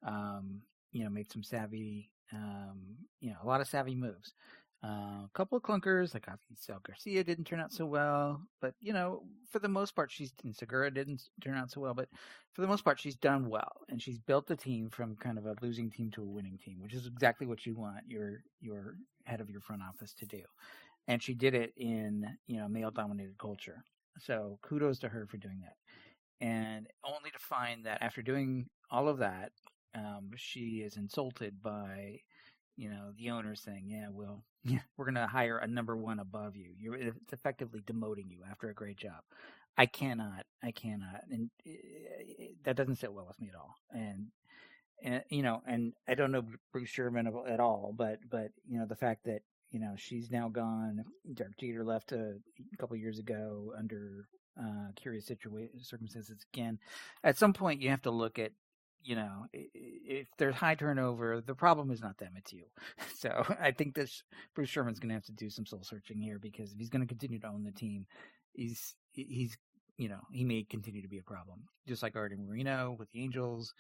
Um, you know, made some savvy, um, you know, a lot of savvy moves. Uh, a couple of clunkers, like Avisail Garcia didn't turn out so well, but you know, for the most part, she's and Segura didn't turn out so well, but for the most part, she's done well, and she's built the team from kind of a losing team to a winning team, which is exactly what you want your your head of your front office to do, and she did it in you know male dominated culture. So kudos to her for doing that, and only to find that after doing all of that, um, she is insulted by you know, the owner saying, "Yeah, well, yeah, we're going to hire a number one above you. You're it's effectively demoting you after a great job." I cannot, I cannot, and it, it, that doesn't sit well with me at all. And and you know, and I don't know Bruce Sherman at all, but but you know, the fact that you know she's now gone. Derek Jeter left a, a couple years ago under uh, curious situation circumstances again. At some point, you have to look at you know, if there's high turnover, the problem is not them, it's you. [laughs] So I think this Bruce Sherman's going to have to do some soul searching here because if he's going to continue to own the team, he's he's you know he may continue to be a problem, just like Arte Moreno with the Angels,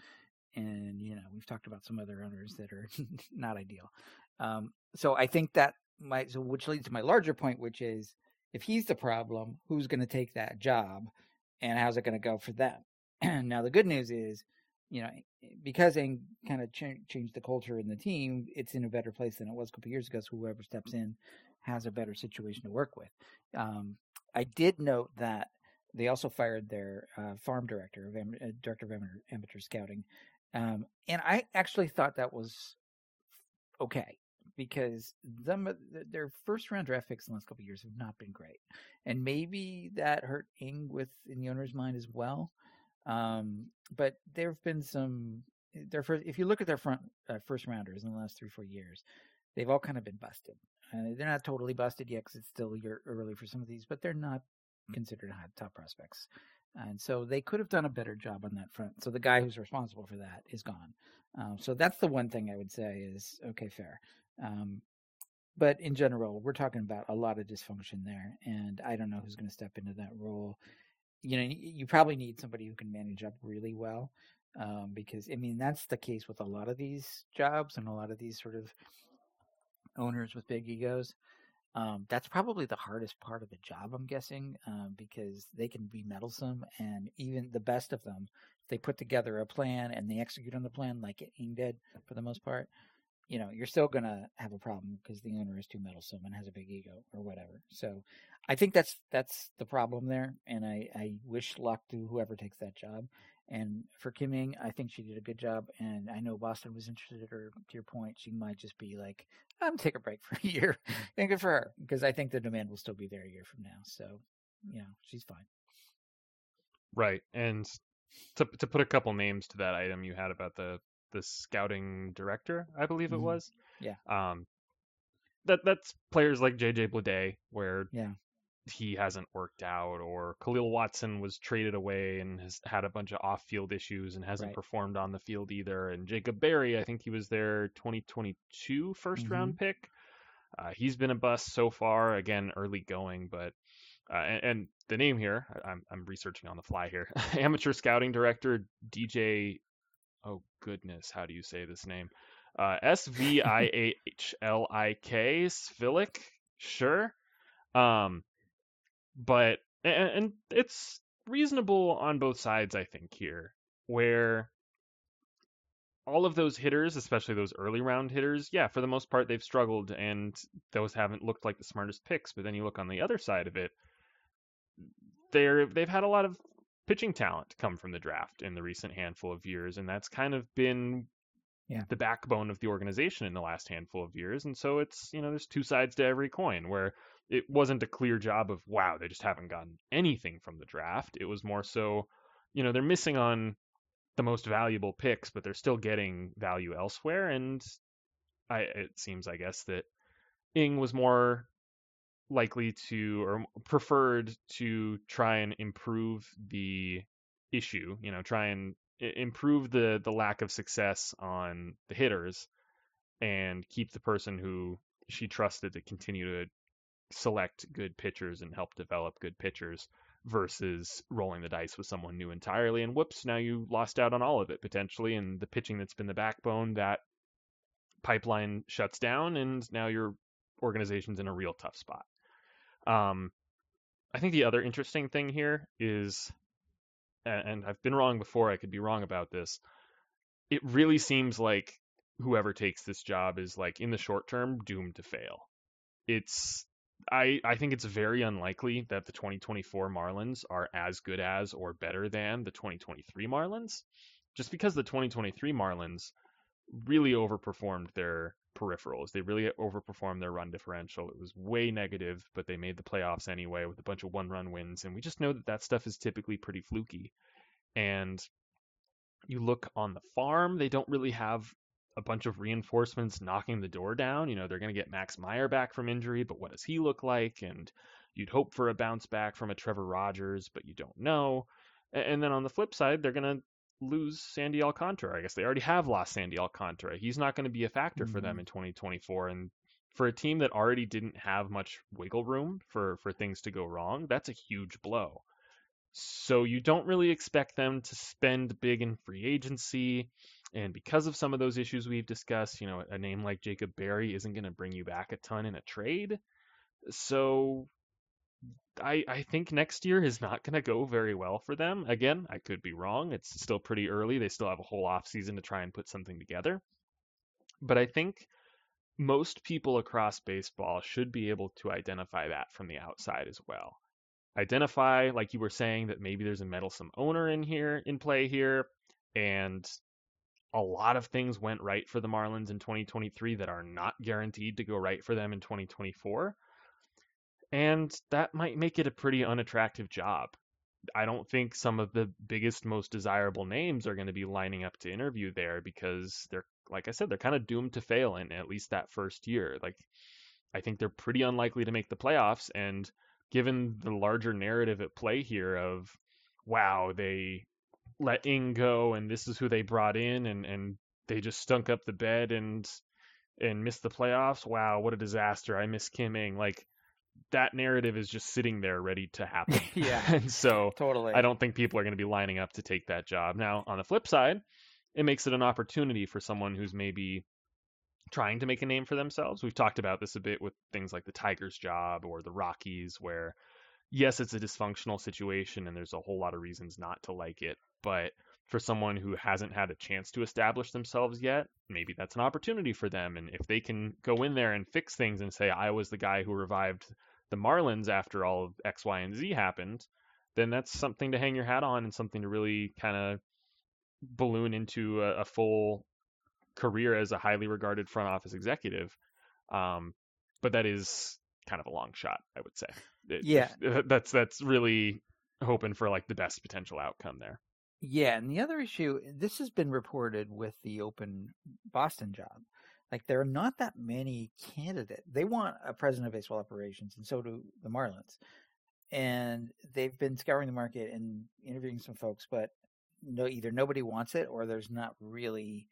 and you know we've talked about some other owners that are [laughs] not ideal. Um, so I think that might so which leads to my larger point, which is if he's the problem, who's going to take that job, and how's it going to go for them? [clears throat] now the good news is you know, because they kind of ch- changed the culture in the team, it's in a better place than it was a couple years ago. So whoever steps in has a better situation to work with. Um, I did note that they also fired their uh, farm director, of am- uh, director of amateur, amateur scouting, um, and I actually thought that was okay because them their first round draft picks in the last couple years have not been great, and maybe that hurt Ng with in the owner's mind as well. Um, but there have been some. Their first, if you look at their front uh, first rounders in the last three four years, they've all kind of been busted. Uh, they're not totally busted yet because it's still year early for some of these, but they're not considered high top prospects. And so they could have done a better job on that front. So the guy who's responsible for that is gone. Um, so that's the one thing I would say is okay, fair. Um, but in general, we're talking about a lot of dysfunction there, and I don't know who's going to step into that role. You know, you probably need somebody who can manage up really well, um, because I mean that's the case with a lot of these jobs and a lot of these sort of owners with big egos. Um, that's probably the hardest part of the job, I'm guessing, um, because they can be meddlesome, and even the best of them, they put together a plan and they execute on the plan like Ng did for the most part. You know, you're still gonna have a problem because the owner is too meddlesome and has a big ego or whatever. So, I think that's that's the problem there, and I I wish luck to whoever takes that job. And for Kim Ng, I think she did a good job. And I know Boston was interested in her. To your point, she might just be like, "I'm take a break [laughs] for a year," mm-hmm. and good for her because I think the demand will still be there a year from now. So, you know, she's fine. Right, and to to put a couple names to that item you had about the the scouting director, I believe it mm-hmm. was. Yeah. Um, that that's players like JJ Bleday, where yeah he hasn't worked out, or Kahlil Watson was traded away and has had a bunch of off-field issues and hasn't right. performed on the field either. And Jacob Berry, I think he was their 2022 first mm-hmm. round pick. Uh, he's been a bust so far. Again, early going, but uh, and, and, the name here, I'm, I'm researching on the fly here. [laughs] Amateur scouting director DJ. Oh goodness, how do you say this name? Uh, S V I H L I K Svihlik. Sure. Um, but and, and it's reasonable on both sides, I think here, where all of those hitters, especially those early round hitters, yeah, for the most part they've struggled and those haven't looked like the smartest picks. But then you look on the other side of it, they're they've had a lot of pitching talent come from the draft in the recent handful of years, and that's kind of been yeah. the backbone of the organization in the last handful of years. And so it's you know there's two sides to every coin where it wasn't a clear job of wow they just haven't gotten anything from the draft. It was more so you know they're missing on the most valuable picks, but they're still getting value elsewhere. And I it seems I guess that Ng was more likely to or preferred to try and improve the issue, you know, try and improve the the lack of success on the hitters and keep the person who she trusted to continue to select good pitchers and help develop good pitchers versus rolling the dice with someone new entirely and whoops now you lost out on all of it potentially and the pitching that's been the backbone that pipeline shuts down and now your organization's in a real tough spot um, I think the other interesting thing here is, and I've been wrong before, I could be wrong about this. It really seems like whoever takes this job is like in the short term doomed to fail. It's I I think it's very unlikely that the 2024 Marlins are as good as or better than the 2023 Marlins, just because the 2023 Marlins really overperformed their peripherals. They really overperformed their run differential. It was way negative, but they made the playoffs anyway with a bunch of one run wins. And we just know that that stuff is typically pretty fluky. And you look on the farm, they don't really have a bunch of reinforcements knocking the door down. You know, they're going to get Max Meyer back from injury, but what does he look like? And you'd hope for a bounce back from a Trevor Rogers, but you don't know. And then on the flip side, they're going to lose Sandy Alcantara. I guess they already have lost Sandy Alcantara. He's not going to be a factor mm-hmm. for them mm-hmm. in 2024. And for a team that already didn't have much wiggle room for, for things to go wrong, that's a huge blow. So you don't really expect them to spend big in free agency. And because of some of those issues we've discussed, you know, a name like Jacob Berry isn't going to bring you back a ton in a trade. So I, I think next year is not going to go very well for them. Again, I could be wrong. It's still pretty early. They still have a whole off season to try and put something together. But I think most people across baseball should be able to identify that from the outside as well. Identify, like you were saying, that maybe there's a meddlesome owner in here in play here, and a lot of things went right for the Marlins in 2023 that are not guaranteed to go right for them in 2024. And that might make it a pretty unattractive job. I don't think some of the biggest, most desirable names are going to be lining up to interview there because they're, like I said, they're kind of doomed to fail in at least that first year. Like, I think they're pretty unlikely to make the playoffs. And given the larger narrative at play here of, wow, they let Ng go and this is who they brought in and, and they just stunk up the bed and and missed the playoffs. Wow, what a disaster. I miss Kim Ng. Like that narrative is just sitting there ready to happen. [laughs] yeah. [laughs] and so totally. I don't think people are going to be lining up to take that job. Now, on the flip side, it makes it an opportunity for someone who's maybe trying to make a name for themselves. We've talked about this a bit with things like the Tigers job or the Rockies where yes, it's a dysfunctional situation and there's a whole lot of reasons not to like it, but for someone who hasn't had a chance to establish themselves yet, maybe that's an opportunity for them. And if they can go in there and fix things and say, I was the guy who revived the Marlins after all of X, Y, and Z happened, then that's something to hang your hat on and something to really kind of balloon into a, a, full career as a highly regarded front office executive. Um, but that is kind of a long shot, I would say. It, yeah, [laughs] that's that's really hoping for like the best potential outcome there. Yeah, and the other issue, this has been reported with the open Boston job. Like there are not that many candidates. They want a president of baseball operations, and so do the Marlins. And they've been scouring the market and interviewing some folks, but no, either nobody wants it or there's not really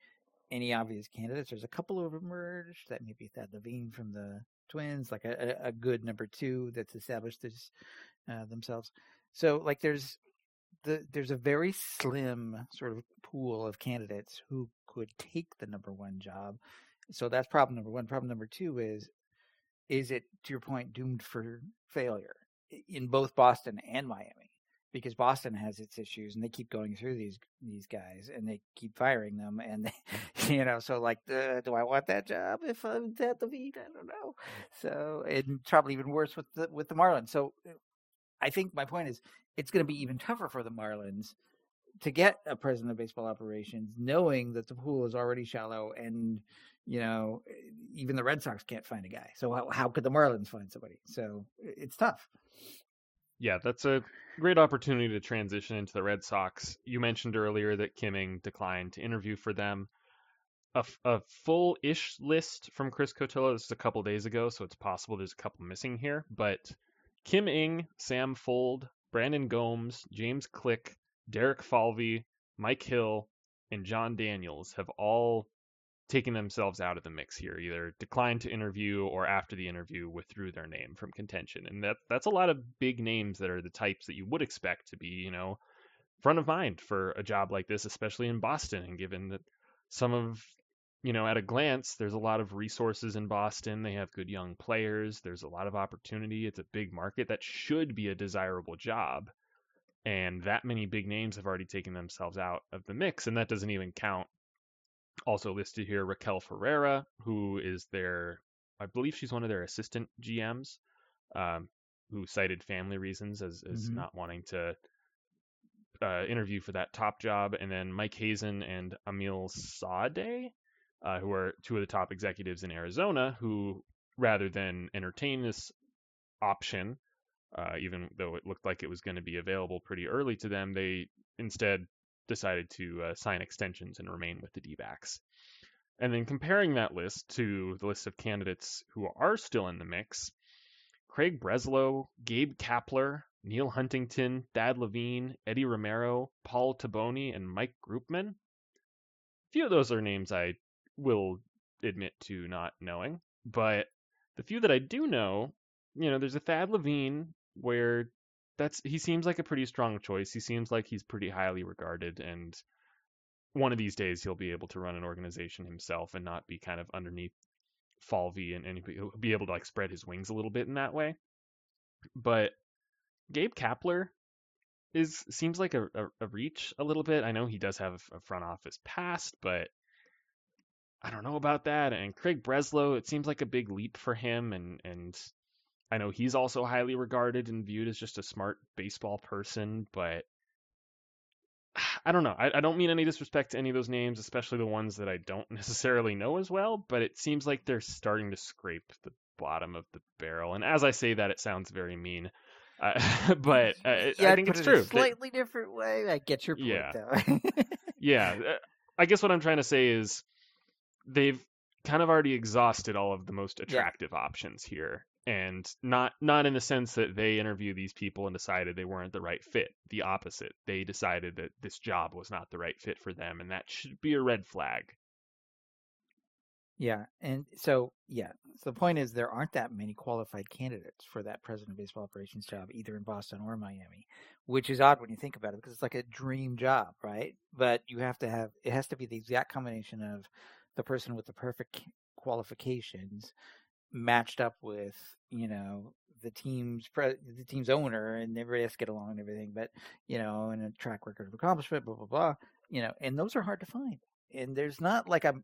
any obvious candidates. There's a couple of emerged that maybe Thad Levine from the Twins, like a, a good number two that's established this, uh, themselves. So like there's the, there's a very slim sort of pool of candidates who could take the number one job. So that's problem number one. Problem number two is, is it to your point doomed for failure in both Boston and Miami? Because Boston has its issues, and they keep going through these these guys, and they keep firing them, and they, [laughs] you know, so like, uh, do I want that job if I'm at the beat? I don't know. So, and probably even worse with the with the Marlins. So, I think my point is it's going to be even tougher for the Marlins to get a president of baseball operations, knowing that the pool is already shallow and you know even the Red Sox can't find a guy. So how, how could the Marlins find somebody? So it's tough. Yeah, that's a great opportunity to transition into the Red Sox. You mentioned earlier that Kim Ng declined to interview for them. A, a full-ish list from Chris Cotillo. This is a couple days ago, so it's possible there's a couple missing here. But Kim Ng, Sam Fuld, Brandon Gomes, James Click, Derek Falvey, Mike Hill, and Jon Daniels have all taken themselves out of the mix here, either declined to interview or after the interview withdrew their name from contention. And that that's a lot of big names that are the types that you would expect to be, you know, front of mind for a job like this, especially in Boston, and given that some of you know, at a glance, there's a lot of resources in Boston. They have good young players. There's a lot of opportunity. It's a big market that should be a desirable job. And that many big names have already taken themselves out of the mix. And that doesn't even count. Also listed here, Raquel Ferreira, who is their, I believe she's one of their assistant GMs, um, who cited family reasons as, as mm-hmm. not wanting to uh, interview for that top job. And then Mike Hazen and Amiel Sawdaye, uh, who are two of the top executives in Arizona, who rather than entertain this option, uh, even though it looked like it was going to be available pretty early to them, they instead decided to uh, sign extensions and remain with the D backs. And then comparing that list to the list of candidates who are still in the mix, Craig Breslow, Gabe Kapler, Neil Huntington, Thad Levine, Eddie Romero, Paul Toboni, and Mike Groopman. A few of those are names I will admit to not knowing. But the few that I do know, you know, there's a Thad Levine where that's he seems like a pretty strong choice. He seems like he's pretty highly regarded and one of these days he'll be able to run an organization himself and not be kind of underneath Falvey and, and he'll be able to like spread his wings a little bit in that way. But Gabe Kapler is seems like a, a, a reach a little bit. I know he does have a front office past, but I don't know about that. And Craig Breslow, it seems like a big leap for him, and and I know he's also highly regarded and viewed as just a smart baseball person, but [sighs] I don't know. I, I don't mean any disrespect to any of those names, especially the ones that I don't [laughs] necessarily know as well. But it seems like they're starting to scrape the bottom of the barrel. And as I say that, it sounds very mean. Uh, [laughs] but [laughs] uh, yeah, I think it's it true. A slightly they, different way. I get your point, yeah. though. yeah, uh, I guess what I'm trying to say is they've kind of already exhausted all of the most attractive yeah. options here and not not in the sense that they interviewed these people and decided they weren't the right fit the opposite. They decided that this job was not the right fit for them and that should be a red flag. Yeah and so yeah so the point is there aren't that many qualified candidates for that president of baseball operations job either in boston or miami which is odd when you think about it because it's like a dream job right? But you have to have it has to be the exact combination of the person with the perfect qualifications matched up with you know the team's pre- the team's owner and everybody has to get along and everything but you know and a track record of accomplishment blah blah blah you know and those are hard to find. And there's not like a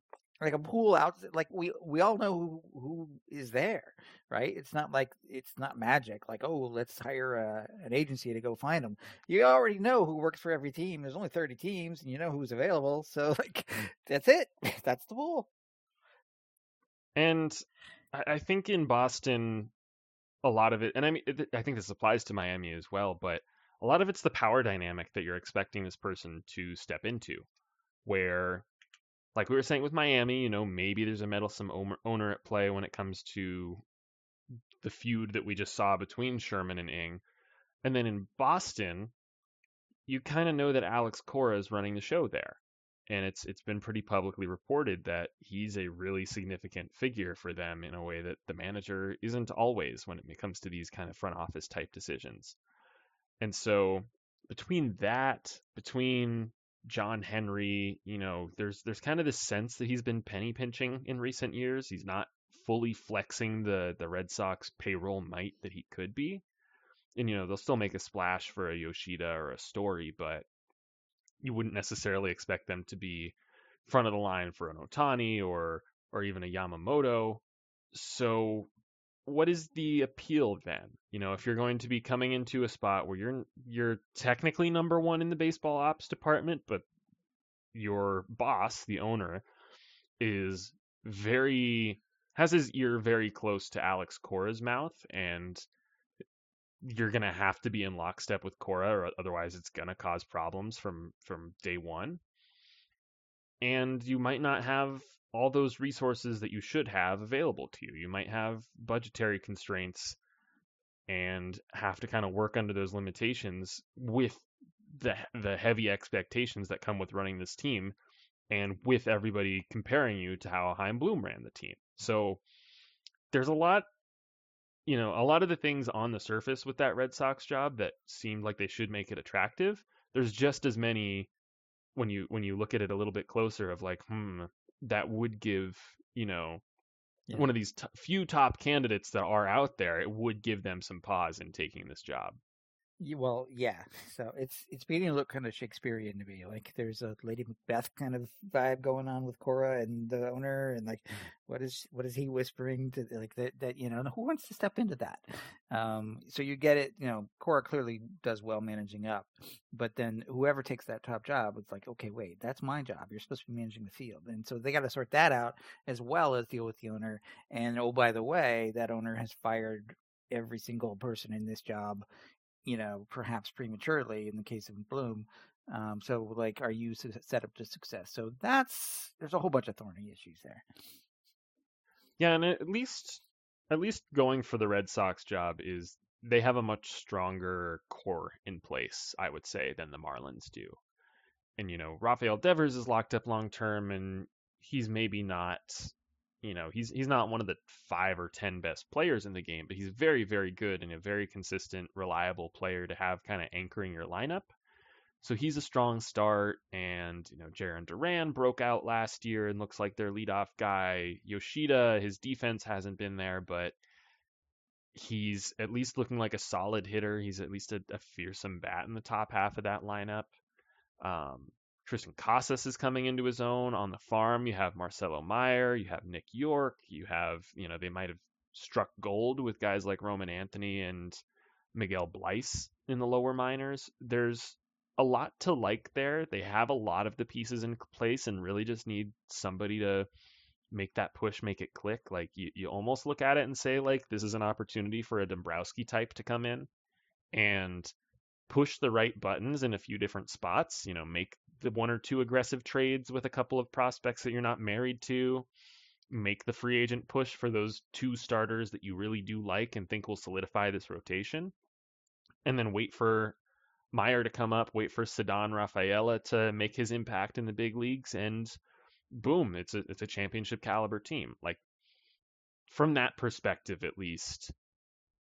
like a pool out like we we all know who who is there right? It's not like it's not magic like oh let's hire a, an agency to go find them you already know who works for every team. There's only 30 teams and you know who's available so [laughs] like that's it. [laughs] That's the pool. And I think in Boston, a lot of it, and I mean, I think this applies to Miami as well, but a lot of it's the power dynamic that you're expecting this person to step into, where, like we were saying with Miami, you know, maybe there's a meddlesome owner at play when it comes to the feud that we just saw between Sherman and Ng. And then in Boston, you kind of know that Alex Cora is running the show there and it's it's been pretty publicly reported that he's a really significant figure for them in a way that the manager isn't always when it comes to these kind of front office type decisions. And so between that, between John Henry, you know, there's there's kind of this sense that he's been penny pinching in recent years. He's not fully flexing the the Red Sox payroll might that he could be. And you know, they'll still make a splash for a Yoshida or a Story, but you wouldn't necessarily expect them to be front of the line for an Ohtani or or even a Yamamoto. So what is the appeal then? You know, if you're going to be coming into a spot where you're you're technically number 1 in the baseball ops department, but your boss, the owner, is very has his ear very close to Alex Cora's mouth and you're gonna have to be in lockstep with Cora, or otherwise it's gonna cause problems from from day one. And you might not have all those resources that you should have available to you. You might have budgetary constraints and have to kind of work under those limitations with the the heavy expectations that come with running this team and with everybody comparing you to how Chaim Bloom ran the team. So there's a lot you know, a lot of the things on the surface with that Red Sox job that seemed like they should make it attractive, there's just as many when you when you look at it a little bit closer of like, hmm, that would give, you know, yeah. one of these t- few top candidates that are out there, it would give them some pause in taking this job well, yeah. So it's it's beginning to look kind of Shakespearean to me. Like there's a Lady Macbeth kind of vibe going on with Cora and the owner, and like, what is what is he whispering to like that that you know who wants to step into that? Um, so you get it. You know, Cora clearly does well managing up, but then whoever takes that top job, it's like, okay, wait, that's my job. You're supposed to be managing the field, and so they got to sort that out as well as deal with the owner. And oh, by the way, that owner has fired every single person in this job you know, perhaps prematurely in the case of Bloom. Um, so, like, are you set up to success? So that's there's a whole bunch of thorny issues there. Yeah, and at least at least going for the Red Sox job is they have a much stronger core in place, I would say, than the Marlins do. And you know, Rafael Devers is locked up long term, and he's maybe not you know, he's he's not one of the five or ten best players in the game, but he's very, very good and a very consistent, reliable player to have kind of anchoring your lineup. So he's a strong start, and you know, Jarren Duran broke out last year and looks like their leadoff guy. Yoshida, his defense hasn't been there, but he's at least looking like a solid hitter. He's at least a, a fearsome bat in the top half of that lineup. Um, Triston Casas is coming into his own on the farm. You have Marcelo Mayer, you have Nick Yorke, you have, you know, they might have struck gold with guys like Roman Anthony and Miguel Bleis in the lower minors. There's a lot to like there. They have a lot of the pieces in place and really just need somebody to make that push, make it click. Like you, you almost look at it and say, like, this is an opportunity for a Dombrowski type to come in and push the right buttons in a few different spots, you know, make the one or two aggressive trades with a couple of prospects that you're not married to, make the free agent push for those two starters that you really do like and think will solidify this rotation, and then wait for Mayer to come up, wait for Ceddanne Rafaela to make his impact in the big leagues, and boom, it's a it's a championship caliber team. Like from that perspective, at least,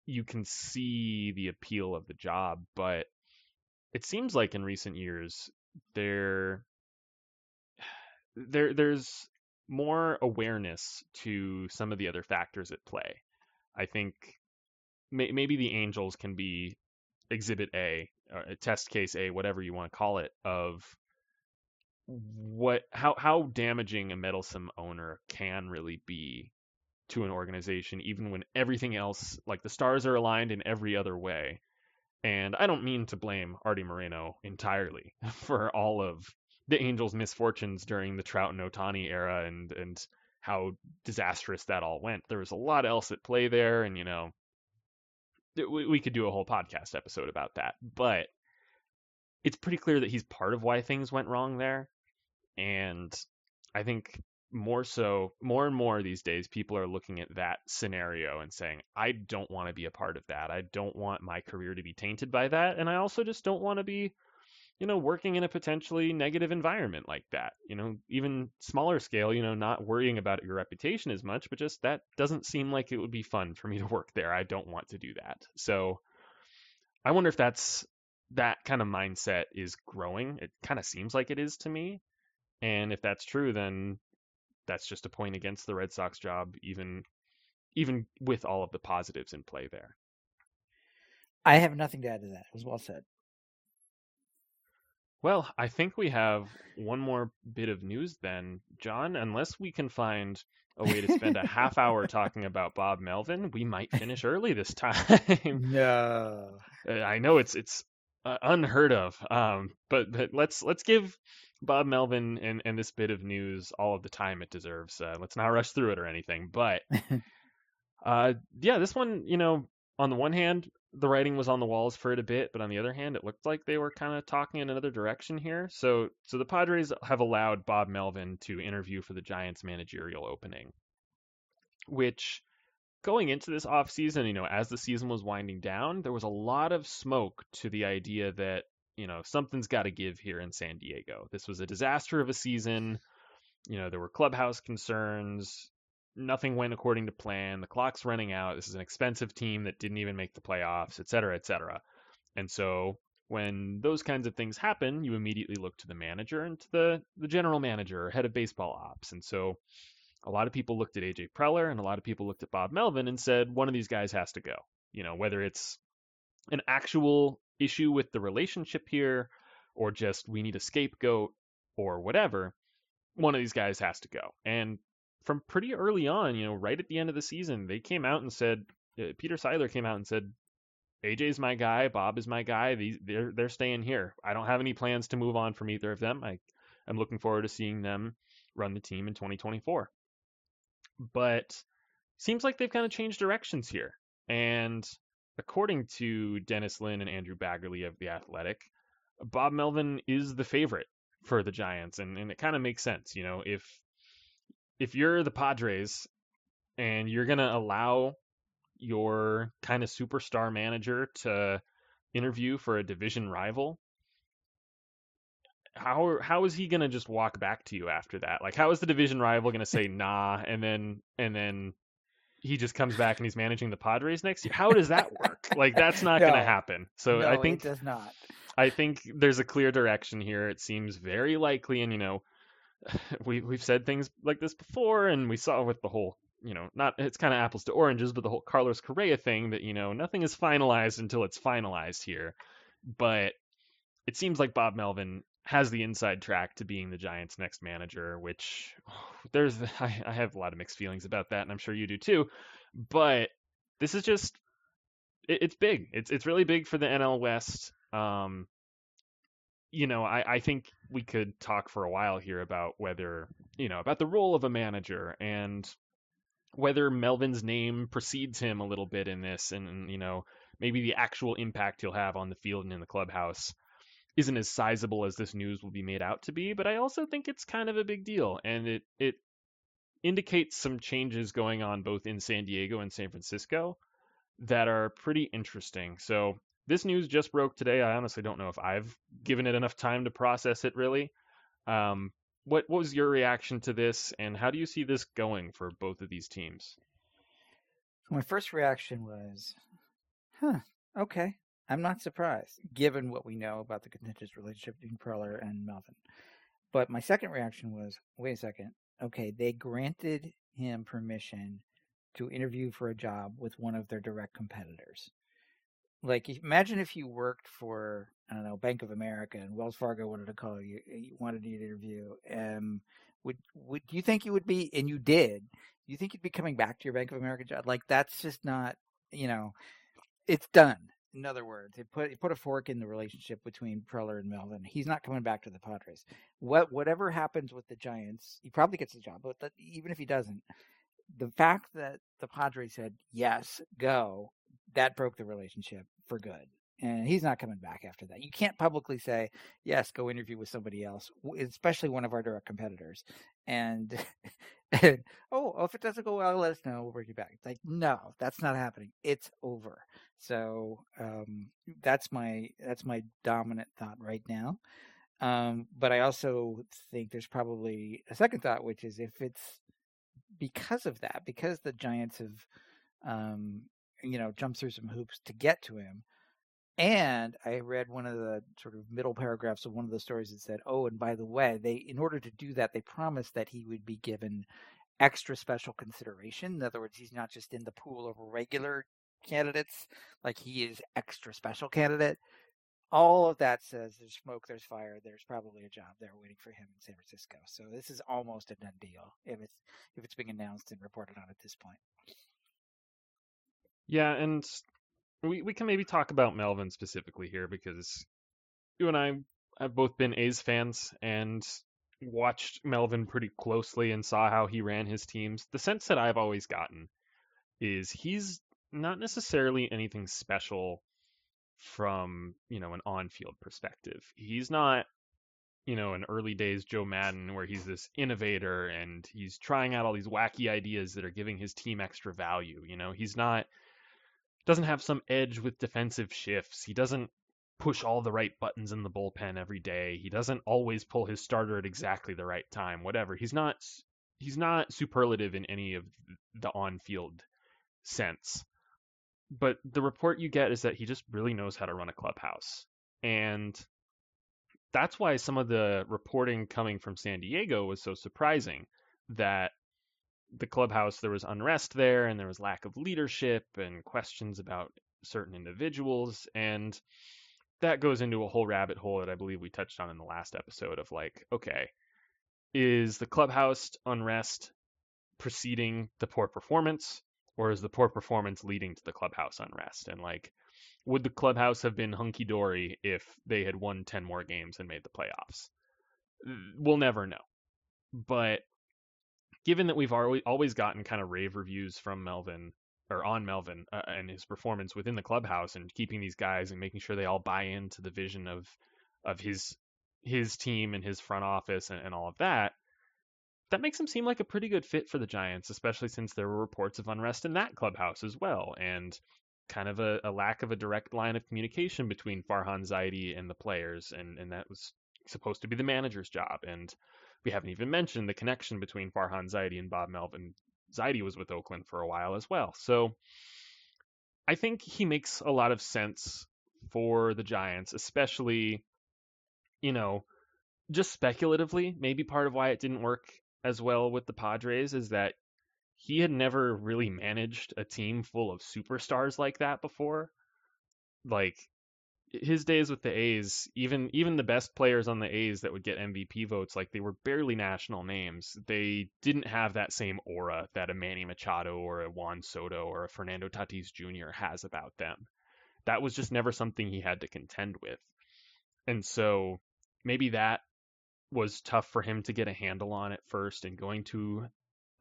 you can see the appeal of the job, but it seems like in recent years there there there's more awareness to some of the other factors at play. I think may, maybe the Angels can be exhibit A, or uh, test case A, whatever you want to call it, of what how how damaging a meddlesome owner can really be to an organization, even when everything else, like the stars are aligned in every other way. And I don't mean to blame Arte Moreno entirely [laughs] for all of the Angels' misfortunes during the Trout and Ohtani era and and how disastrous that all went. There was a lot else at play there, and you know, we, we could do a whole podcast episode about that. But it's pretty clear that he's part of why things went wrong there. And I think more so, more and more these days, people are looking at that scenario and saying, I don't want to be a part of that. I don't want my career to be tainted by that. And I also just don't want to be, you know, working in a potentially negative environment like that. You know, even smaller scale, you know, not worrying about your reputation as much, but just that doesn't seem like it would be fun for me to work there. I don't want to do that. So I wonder if that's that kind of mindset is growing. It kind of seems like it is to me. And if that's true, then that's just a point against the Red Sox job, even even with all of the positives in play there. I have nothing to add to that. It was well said. Well, I think we have one more bit of news then, John. Unless we can find a way to spend a half hour [laughs] talking about Bob Melvin, we might finish early this time. [laughs] [laughs] no, I know it's it's uh, unheard of. Um, but but let's let's give Bob Melvin and, and this bit of news all of the time it deserves. Uh, let's not rush through it or anything. But [laughs] uh, yeah, this one, you know, on the one hand, the writing was on the walls for it a bit, but on the other hand, it looked like they were kind of talking in another direction here. So, so the Padres have allowed Bob Melvin to interview for the Giants managerial opening, which going into this offseason, you know, as the season was winding down, there was a lot of smoke to the idea that you know, something's got to give here in San Diego. This was a disaster of a season. You know, there were clubhouse concerns. Nothing went according to plan. The clock's running out. This is an expensive team that didn't even make the playoffs, et cetera, et cetera. And so when those kinds of things happen, you immediately look to the manager and to the, the general manager head of baseball ops. And so a lot of people looked at AJ Preller and a lot of people looked at Bob Melvin and said, one of these guys has to go. You know, whether it's an actual issue with the relationship here or just we need a scapegoat or whatever, one of these guys has to go. And from pretty early on, you know, right at the end of the season, they came out and said, uh, Peter Seidler came out and said, AJ's my guy, Bob is my guy. These they're they're staying here. I don't have any plans to move on from either of them. I I'm looking forward to seeing them run the team in 2024. But seems like they've kind of changed directions here. And according to Dennis Lin and Andrew Baggarly of The Athletic, Bob Melvin is the favorite for the Giants, and, and it kind of makes sense. You know, if if you're the Padres and you're gonna allow your kind of superstar manager to interview for a division rival, how how is he gonna just walk back to you after that? Like, how is the division rival gonna say nah, and then and then he just comes back and he's managing the Padres next year. How does that work? [laughs] like that's not no, going to happen. So no, I think it does not. I think there's a clear direction here. It seems very likely, and you know, [sighs] we we've said things like this before, and we saw with the whole, you know, not it's kind of apples to oranges, but the whole Carlos Correa thing that you know nothing is finalized until it's finalized here. But it seems like Bob Melvin has the inside track to being the Giants' next manager, which [sighs] there's [laughs] I, I, have a lot of mixed feelings about that, and I'm sure you do too. But this is just it, it's big. It's it's really big for the NL West. Um, you know, I, I think we could talk for a while here about whether, you know, about the role of a manager and whether Melvin's name precedes him a little bit in this and, you know, maybe the actual impact he'll have on the field and in the clubhouse isn't as sizable as this news will be made out to be, but I also think it's kind of a big deal and it it indicates some changes going on both in San Diego and San Francisco that are pretty interesting. So this news just broke today. I honestly don't know if I've given it enough time to process it really. Um, what, what was your reaction to this, and how do you see this going for both of these teams? My first reaction was, huh, okay. I'm not surprised, given what we know about the contentious relationship between Preller and Melvin. But my second reaction was, wait a second. Okay, they granted him permission to interview for a job with one of their direct competitors. Like, imagine if you worked for I don't know Bank of America and Wells Fargo wanted to call you, eh, wanted you to interview. Um, would would do you think you would be? And you did. You think you'd be coming back to your Bank of America job? Like, that's just not. You know, it's done. In other words, it put it put a fork in the relationship between Preller and Melvin. He's not coming back to the Padres. What whatever happens with the Giants, he probably gets the job. But that, even if he doesn't, the fact that the Padres said yes, go, that broke the relationship for good. And he's not coming back after that. You can't publicly say, yes, go interview with somebody else, especially one of our direct competitors. And, [laughs] and oh, if it doesn't go well, let us know. We'll bring you back. It's like, no, that's not happening. It's over. So um, that's my that's my dominant thought right now. Um, but I also think there's probably a second thought, which is if it's because of that, because the Giants have um, you know, jumped through some hoops to get to him. And I read one of the sort of middle paragraphs of one of the stories that said, "Oh, and by the way, they in order to do that, they promised that he would be given extra special consideration. In other words, he's not just in the pool of regular candidates, like he is extra special candidate. All of that says there's smoke, there's fire, there's probably a job there waiting for him in San Francisco. So this is almost a done deal if it's if it's being announced and reported on at this point. Yeah, and we we can maybe talk about Melvin specifically here because you and I have both been A's fans and watched Melvin pretty closely and saw how he ran his teams. The sense that I've always gotten is he's not necessarily anything special from, you know, an on-field perspective. He's not you know, an early days Joe Maddon where he's this innovator and he's trying out all these wacky ideas that are giving his team extra value. You know, he's not doesn't have some edge with defensive shifts. He doesn't push all the right buttons in the bullpen every day. He doesn't always pull his starter at exactly the right time. Whatever. He's not he's not superlative in any of the on-field sense. But the report you get is that he just really knows how to run a clubhouse. And that's why some of the reporting coming from San Diego was so surprising that the clubhouse, there was unrest there and there was lack of leadership and questions about certain individuals. And that goes into a whole rabbit hole that I believe we touched on in the last episode of like, okay, is the clubhouse unrest preceding the poor performance or is the poor performance leading to the clubhouse unrest? And like, would the clubhouse have been hunky dory if they had won 10 more games and made the playoffs? We'll never know. But given that we've always gotten kind of rave reviews from Melvin or on Melvin uh, and his performance within the clubhouse and keeping these guys and making sure they all buy into the vision of of his his team and his front office and, and all of that, that makes him seem like a pretty good fit for the Giants, especially since there were reports of unrest in that clubhouse as well, and kind of a, a lack of a direct line of communication between Farhan Zaidi and the players, and and that was supposed to be the manager's job. And we haven't even mentioned the connection between Farhan Zaidi and Bob Melvin. Zaidi was with Oakland for a while as well. So I think he makes a lot of sense for the Giants, especially, you know, just speculatively. Maybe part of why it didn't work as well with the Padres is that he had never really managed a team full of superstars like that before. Like his days with the A's, even even the best players on the A's that would get MVP votes, like they were barely national names. They didn't have that same aura that a Manny Machado or a Juan Soto or a Fernando Tatis Jr. has about them. That was just never something he had to contend with. And so maybe that was tough for him to get a handle on at first and going to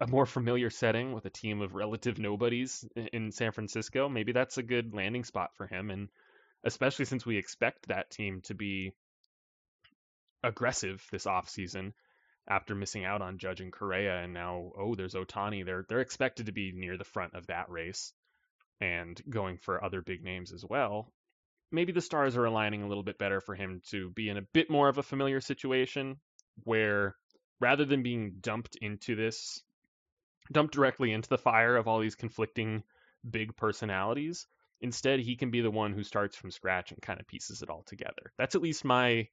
a more familiar setting with a team of relative nobodies in San Francisco. Maybe that's a good landing spot for him. And especially since we expect that team to be aggressive this offseason after missing out on Judge and Correa and now oh there's Ohtani they're they're expected to be near the front of that race and going for other big names as well. Maybe the stars are aligning a little bit better for him to be in a bit more of a familiar situation where rather than being dumped into this dumped directly into the fire of all these conflicting big personalities instead he can be the one who starts from scratch and kind of pieces it all together that's at least my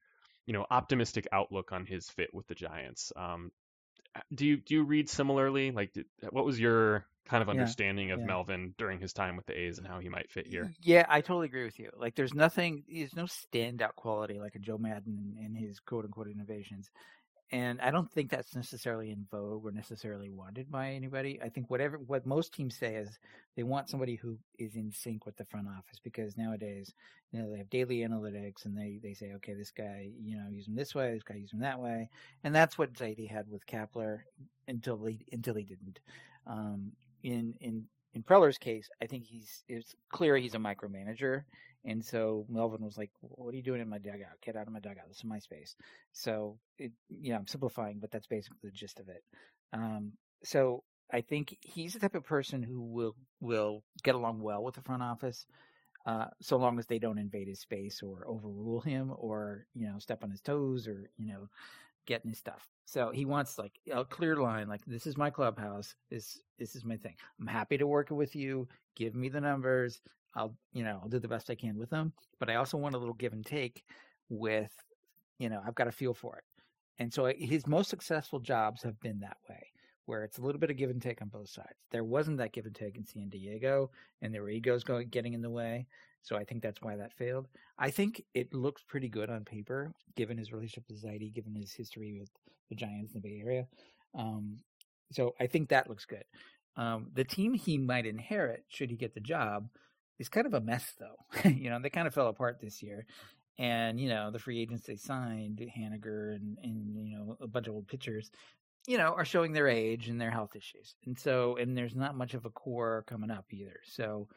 you know optimistic outlook on his fit with the giants um, do you do you read similarly like did, what was your kind of understanding yeah, of yeah. Melvin during his time with the A's and how he might fit here. Yeah, I totally agree with you. Like, there's nothing, there's no standout quality like a Joe Maddon and his quote unquote innovations. And I don't think that's necessarily in vogue or necessarily wanted by anybody. I think whatever what most teams say is they want somebody who is in sync with the front office because nowadays, you know, they have daily analytics and they, they say, okay, this guy, you know, use him this way, this guy use him that way, and that's what Zaidi had with Kapler until he until he didn't. Um, in in in Preller's case, I think he's it's clear he's a micromanager, and so Melvin was like, "What are you doing in my dugout? Get out of my dugout. This is my space." So, it, yeah, I'm simplifying, but that's basically the gist of it. Um, so I think he's the type of person who will will get along well with the front office, uh, so long as they don't invade his space or overrule him or you know step on his toes or you know getting his stuff. So he wants like a clear line, like this is my clubhouse. This this is my thing. I'm happy to work with you. Give me the numbers. I'll you know I'll do the best I can with them. But I also want a little give and take with you know I've got a feel for it. And so his most successful jobs have been that way, where it's a little bit of give and take on both sides. There wasn't that give and take in San Diego, and there were egos going getting in the way. So I think that's why that failed. I think it looks pretty good on paper, given his relationship with Zaidi, given his history with the Giants in the Bay Area. Um, so I think that looks good. Um, the team he might inherit, should he get the job, is kind of a mess, though. [laughs] you know, they kind of fell apart this year. And, you know, the free agents they signed, Haniger and, and, you know, a bunch of old pitchers, you know, are showing their age and their health issues. And so, and there's not much of a core coming up either. So,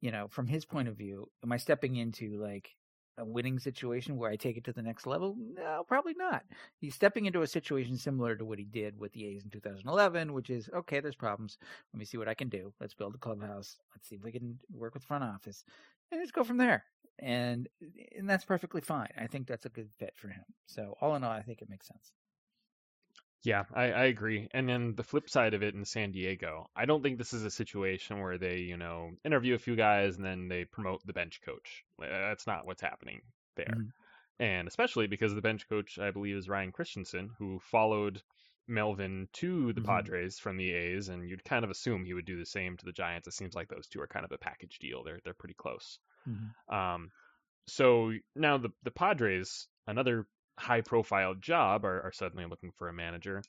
you know, from his point of view, am I stepping into like a winning situation where I take it to the next level? No, probably not. He's stepping into a situation similar to what he did with the A's in 2011, which is okay, there's problems. Let me see what I can do. Let's build a clubhouse. Let's see if we can work with front office and just go from there. And and that's perfectly fine. I think that's a good fit for him. So all in all, I think it makes sense. Yeah, I, I agree. And then the flip side of it in San Diego, I don't think this is a situation where they, you know, interview a few guys and then they promote the bench coach. That's not what's happening there. Mm-hmm. And especially because the bench coach, I believe, is Ryan Christenson, who followed Melvin to the mm-hmm. Padres from the A's, and you'd kind of assume he would do the same to the Giants. It seems like those two are kind of a package deal. They're they're pretty close. Mm-hmm. Um, so now the the Padres, another high profile job are, are suddenly looking for a manager.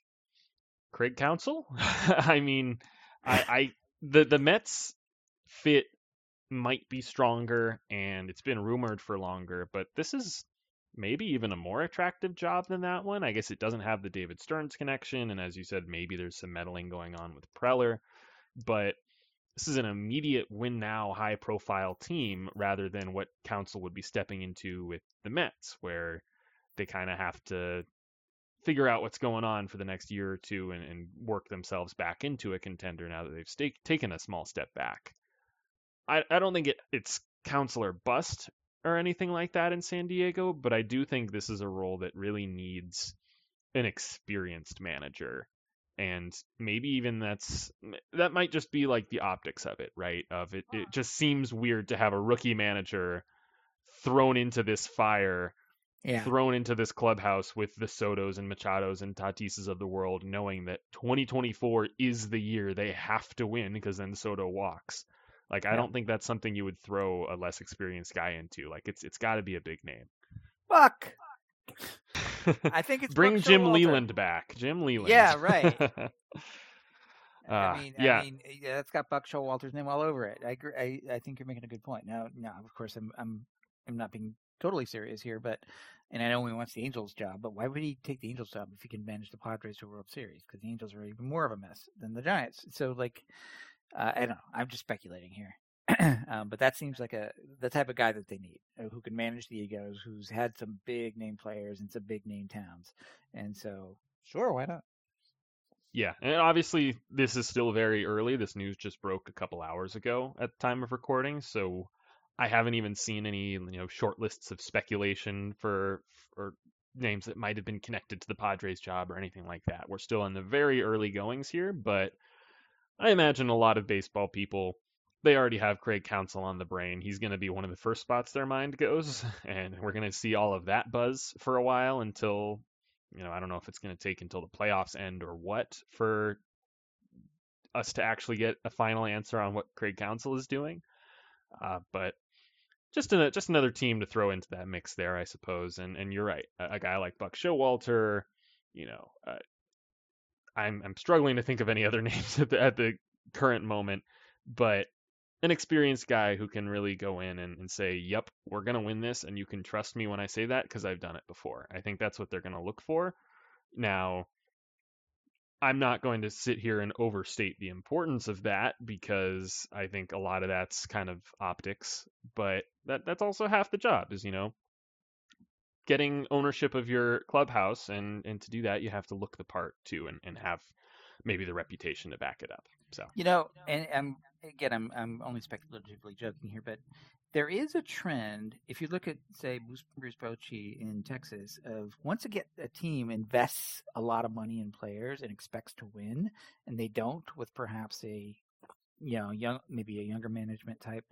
Craig Counsell? [laughs] I mean, I, I the the Mets fit might be stronger and it's been rumored for longer, but this is maybe even a more attractive job than that one. I guess it doesn't have the David Stearns connection, and as you said, maybe there's some meddling going on with Preller, but this is an immediate win now high profile team rather than what Counsell would be stepping into with the Mets, where they kind of have to figure out what's going on for the next year or two and, and work themselves back into a contender now that they've st- taken a small step back. I, I don't think it, it's Counsell or bust or anything like that in San Diego, but I do think this is a role that really needs an experienced manager. And maybe even that's that might just be like the optics of it, right? Of it, it ah. just seems weird to have a rookie manager thrown into this fire yeah. thrown into this clubhouse with the Sotos and Machados and Tatises of the world, knowing that 2024 is the year they have to win because then Soto walks. Like I don't think that's something you would throw a less experienced guy into. Like it's it's got to be a big name. Fuck. [laughs] I think it's bring Jim Leyland back. Jim Leyland. Yeah, right. [laughs] uh, I mean, yeah. I mean, yeah, that's got Buck Showalter's name all over it. I. I, I think you're making a good point. Now, now, of course, I'm I'm I'm not being totally serious here, but and I know he wants the Angels job, but why would he take the Angels job if he can manage the Padres to a World Series? Because the Angels are even more of a mess than the Giants. So like, uh, I don't know. I'm just speculating here. [clears throat] um, but that seems like a the type of guy that they need, uh, who can manage the egos, who's had some big name players and some big name towns, and so sure, why not? Yeah, and obviously this is still very early. This news just broke a couple hours ago at the time of recording, so I haven't even seen any you know short lists of speculation for for names that might have been connected to the Padres job or anything like that. We're still in the very early goings here, but I imagine a lot of baseball people they already have Craig Counsell on the brain. He's going to be one of the first spots their mind goes, [laughs] and we're going to see all of that buzz for a while until, you know, I don't know if it's going to take until the playoffs end or what for us to actually get a final answer on what Craig Counsell is doing. Uh, but just a, just another team to throw into that mix there, I suppose. And and you're right, a, a guy like Buck Showalter, you know, uh, I'm I'm struggling to think of any other [laughs] names at the at the current moment, but an experienced guy who can really go in and, and say, "Yep, we're gonna win this," and you can trust me when I say that because I've done it before. I think that's what they're gonna look for. Now, I'm not going to sit here and overstate the importance of that because I think a lot of that's kind of optics, but that that's also half the job is, you know, getting ownership of your clubhouse and and to do that you have to look the part too and, and have maybe the reputation to back it up. So you know, and I'm again, I'm I'm only speculatively joking here, but there is a trend. If you look at, say, Bruce, Bochy in Texas, of once a, get, a team invests a lot of money in players and expects to win, and they don't with perhaps a, you know, young maybe a younger management type,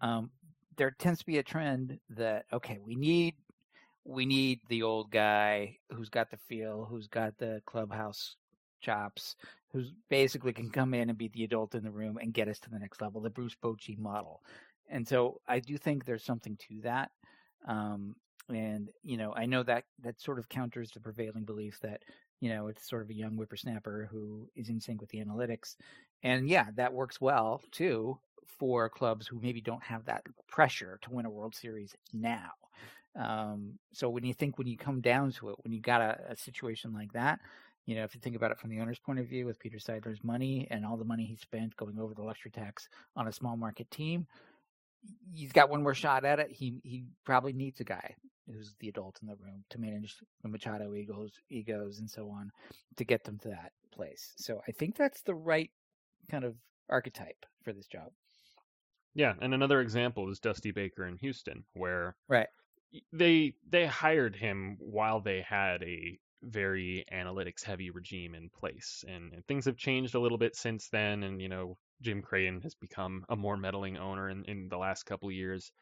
um, there tends to be a trend that okay, we need we need the old guy who's got the feel, who's got the clubhouse chops, who basically can come in and be the adult in the room and get us to the next level, the Bruce Bochy model. And so I do think there's something to that. Um, and you know, I know that that sort of counters the prevailing belief that you know it's sort of a young whippersnapper who is in sync with the analytics, and yeah, that works well too for clubs who maybe don't have that pressure to win a World Series now. Um, so when you think when you come down to it, when you got a, a situation like that, you know, if you think about it from the owner's point of view, with Peter Seidler's money and all the money he spent going over the luxury tax on a small market team, he's got one more shot at it. He he probably needs a guy who's the adult in the room to manage the Machado egos, egos and so on, to get them to that place. So I think that's the right kind of archetype for this job. Yeah, and another example is Dusty Baker in Houston, where right they they hired him while they had a very analytics heavy regime in place and, and, things have changed a little bit since then and you know jim crane has become a more meddling owner in, in the last couple years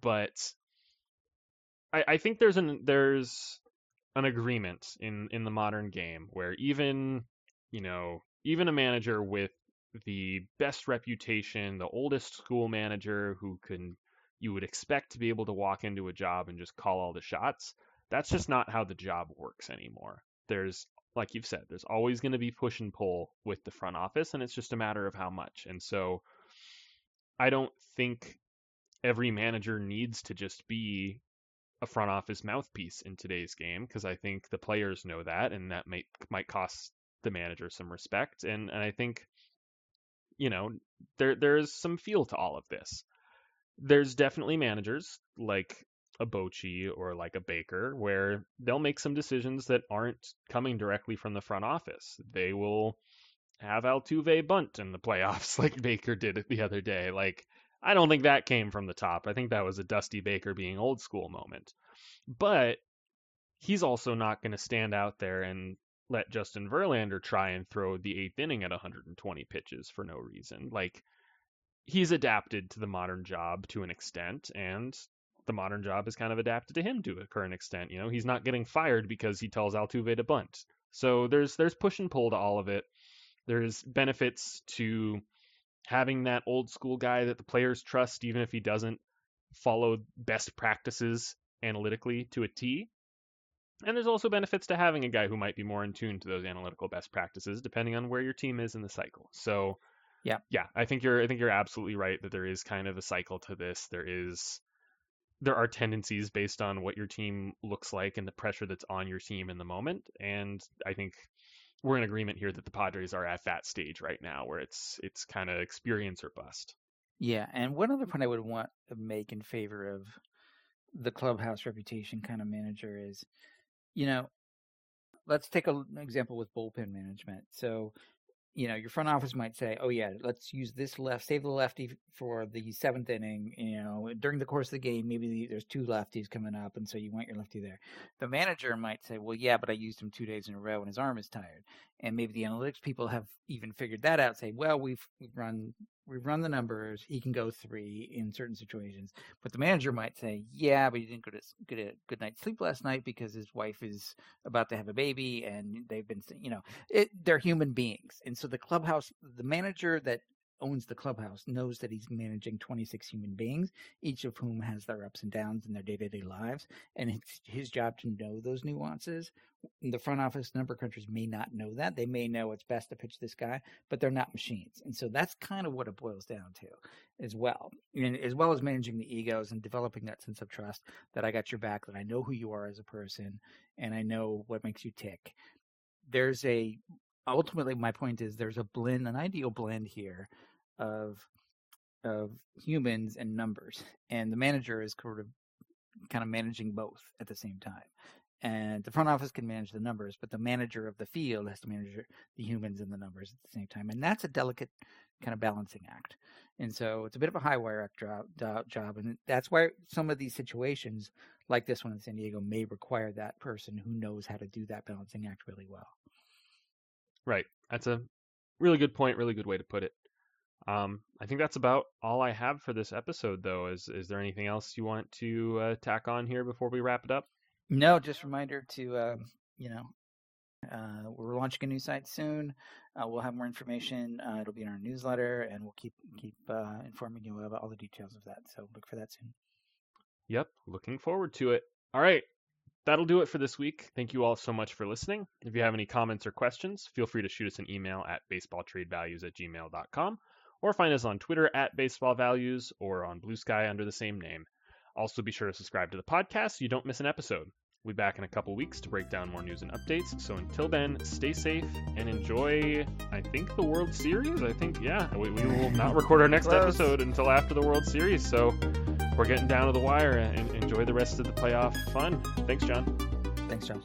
but I, I think there's an there's an agreement in in the modern game where even you know even a manager with the best reputation the oldest school manager who can you would expect to be able to walk into a job and just call all the shots that's just not how the job works anymore. There's like you've said, there's always going to be push and pull with the front office, and it's just a matter of how much. And so I don't think every manager needs to just be a front office mouthpiece in today's game because I think the players know that, and that might might cost the manager some respect. And and I think you know there there's some feel to all of this. There's definitely managers like a Bochy or like a Baker where they'll make some decisions that aren't coming directly from the front office. They will have Altuve bunt in the playoffs [laughs] like Baker did the other day. Like I don't think that came from the top. I think that was a Dusty Baker being old school moment. But he's also not going to stand out there and let Justin Verlander try and throw the eighth inning at 120 pitches for no reason. Like he's adapted to the modern job to an extent, and the modern job has kind of adapted to him to a current extent. You know, he's not getting fired because he tells Altuve to bunt. So there's there's push and pull to all of it. There's benefits to having that old school guy that the players trust, even if he doesn't follow best practices analytically to a T. And there's also benefits to having a guy who might be more in tune to those analytical best practices, depending on where your team is in the cycle. So, yeah, yeah, I think you're I think you're absolutely right that there is kind of a cycle to this. There is there are tendencies based on what your team looks like and the pressure that's on your team in the moment. And I think we're in agreement here that the Padres are at that stage right now where it's it's kind of experience or bust. Yeah, and one other point I would want to make in favor of the clubhouse reputation kind of manager is, you know, let's take a, an example with bullpen management. So you know, your front office might say, "Oh yeah, let's use this left, save the lefty for the seventh inning." You know, during the course of the game, maybe there's two lefties coming up, and so you want your lefty there. The manager might say, "Well, yeah, but I used him two days in a row, and his arm is tired." And maybe the analytics people have even figured that out. Say, "Well, we've, run we've run the numbers. He can go three in certain situations." But the manager might say, "Yeah, but he didn't go to get a good night's sleep last night because his wife is about to have a baby, and they've been, you know, it, they're human beings, and so the clubhouse, the manager that owns the clubhouse knows that he's managing 26 human beings, each of whom has their ups and downs in their day to day lives. And it's his job to know those nuances. The front office number crunchers may not know that. They may know it's best to pitch this guy, but they're not machines. And so that's kind of what it boils down to as well. And as well as managing the egos and developing that sense of trust that I got your back, that I know who you are as a person and I know what makes you tick. There's a ultimately my point is there's a blend, an ideal blend here of of humans and numbers, and the manager is sort of kind of managing both at the same time. And the front office can manage the numbers, but the manager of the field has to manage the humans and the numbers at the same time, and that's a delicate kind of balancing act. And so it's a bit of a high wire act job, job, and that's why some of these situations, like this one in San Diego, may require that person who knows how to do that balancing act really well. Right. That's a really good point. Really good way to put it. Um, I think that's about all I have for this episode, though. Is is there anything else you want to uh, tack on here before we wrap it up? No, just reminder to uh, you know uh, we're launching a new site soon. Uh, we'll have more information. Uh, it'll be in our newsletter, and we'll keep keep uh, informing you about all the details of that. So look for that soon. Yep, looking forward to it. All right, that'll do it for this week. Thank you all so much for listening. If you have any comments or questions, feel free to shoot us an email at baseballtradevalues at gmail.com or find us on Twitter at baseballvalues or on Blue Sky under the same name. Also, be sure to subscribe to the podcast so you don't miss an episode. We'll be back in a couple weeks to break down more news and updates. So until then, stay safe and enjoy, I think, the World Series. I think, yeah, we, we will not record our next episode until after the World Series. So we're getting down to the wire and enjoy the rest of the playoff fun. Thanks, John. Thanks, John.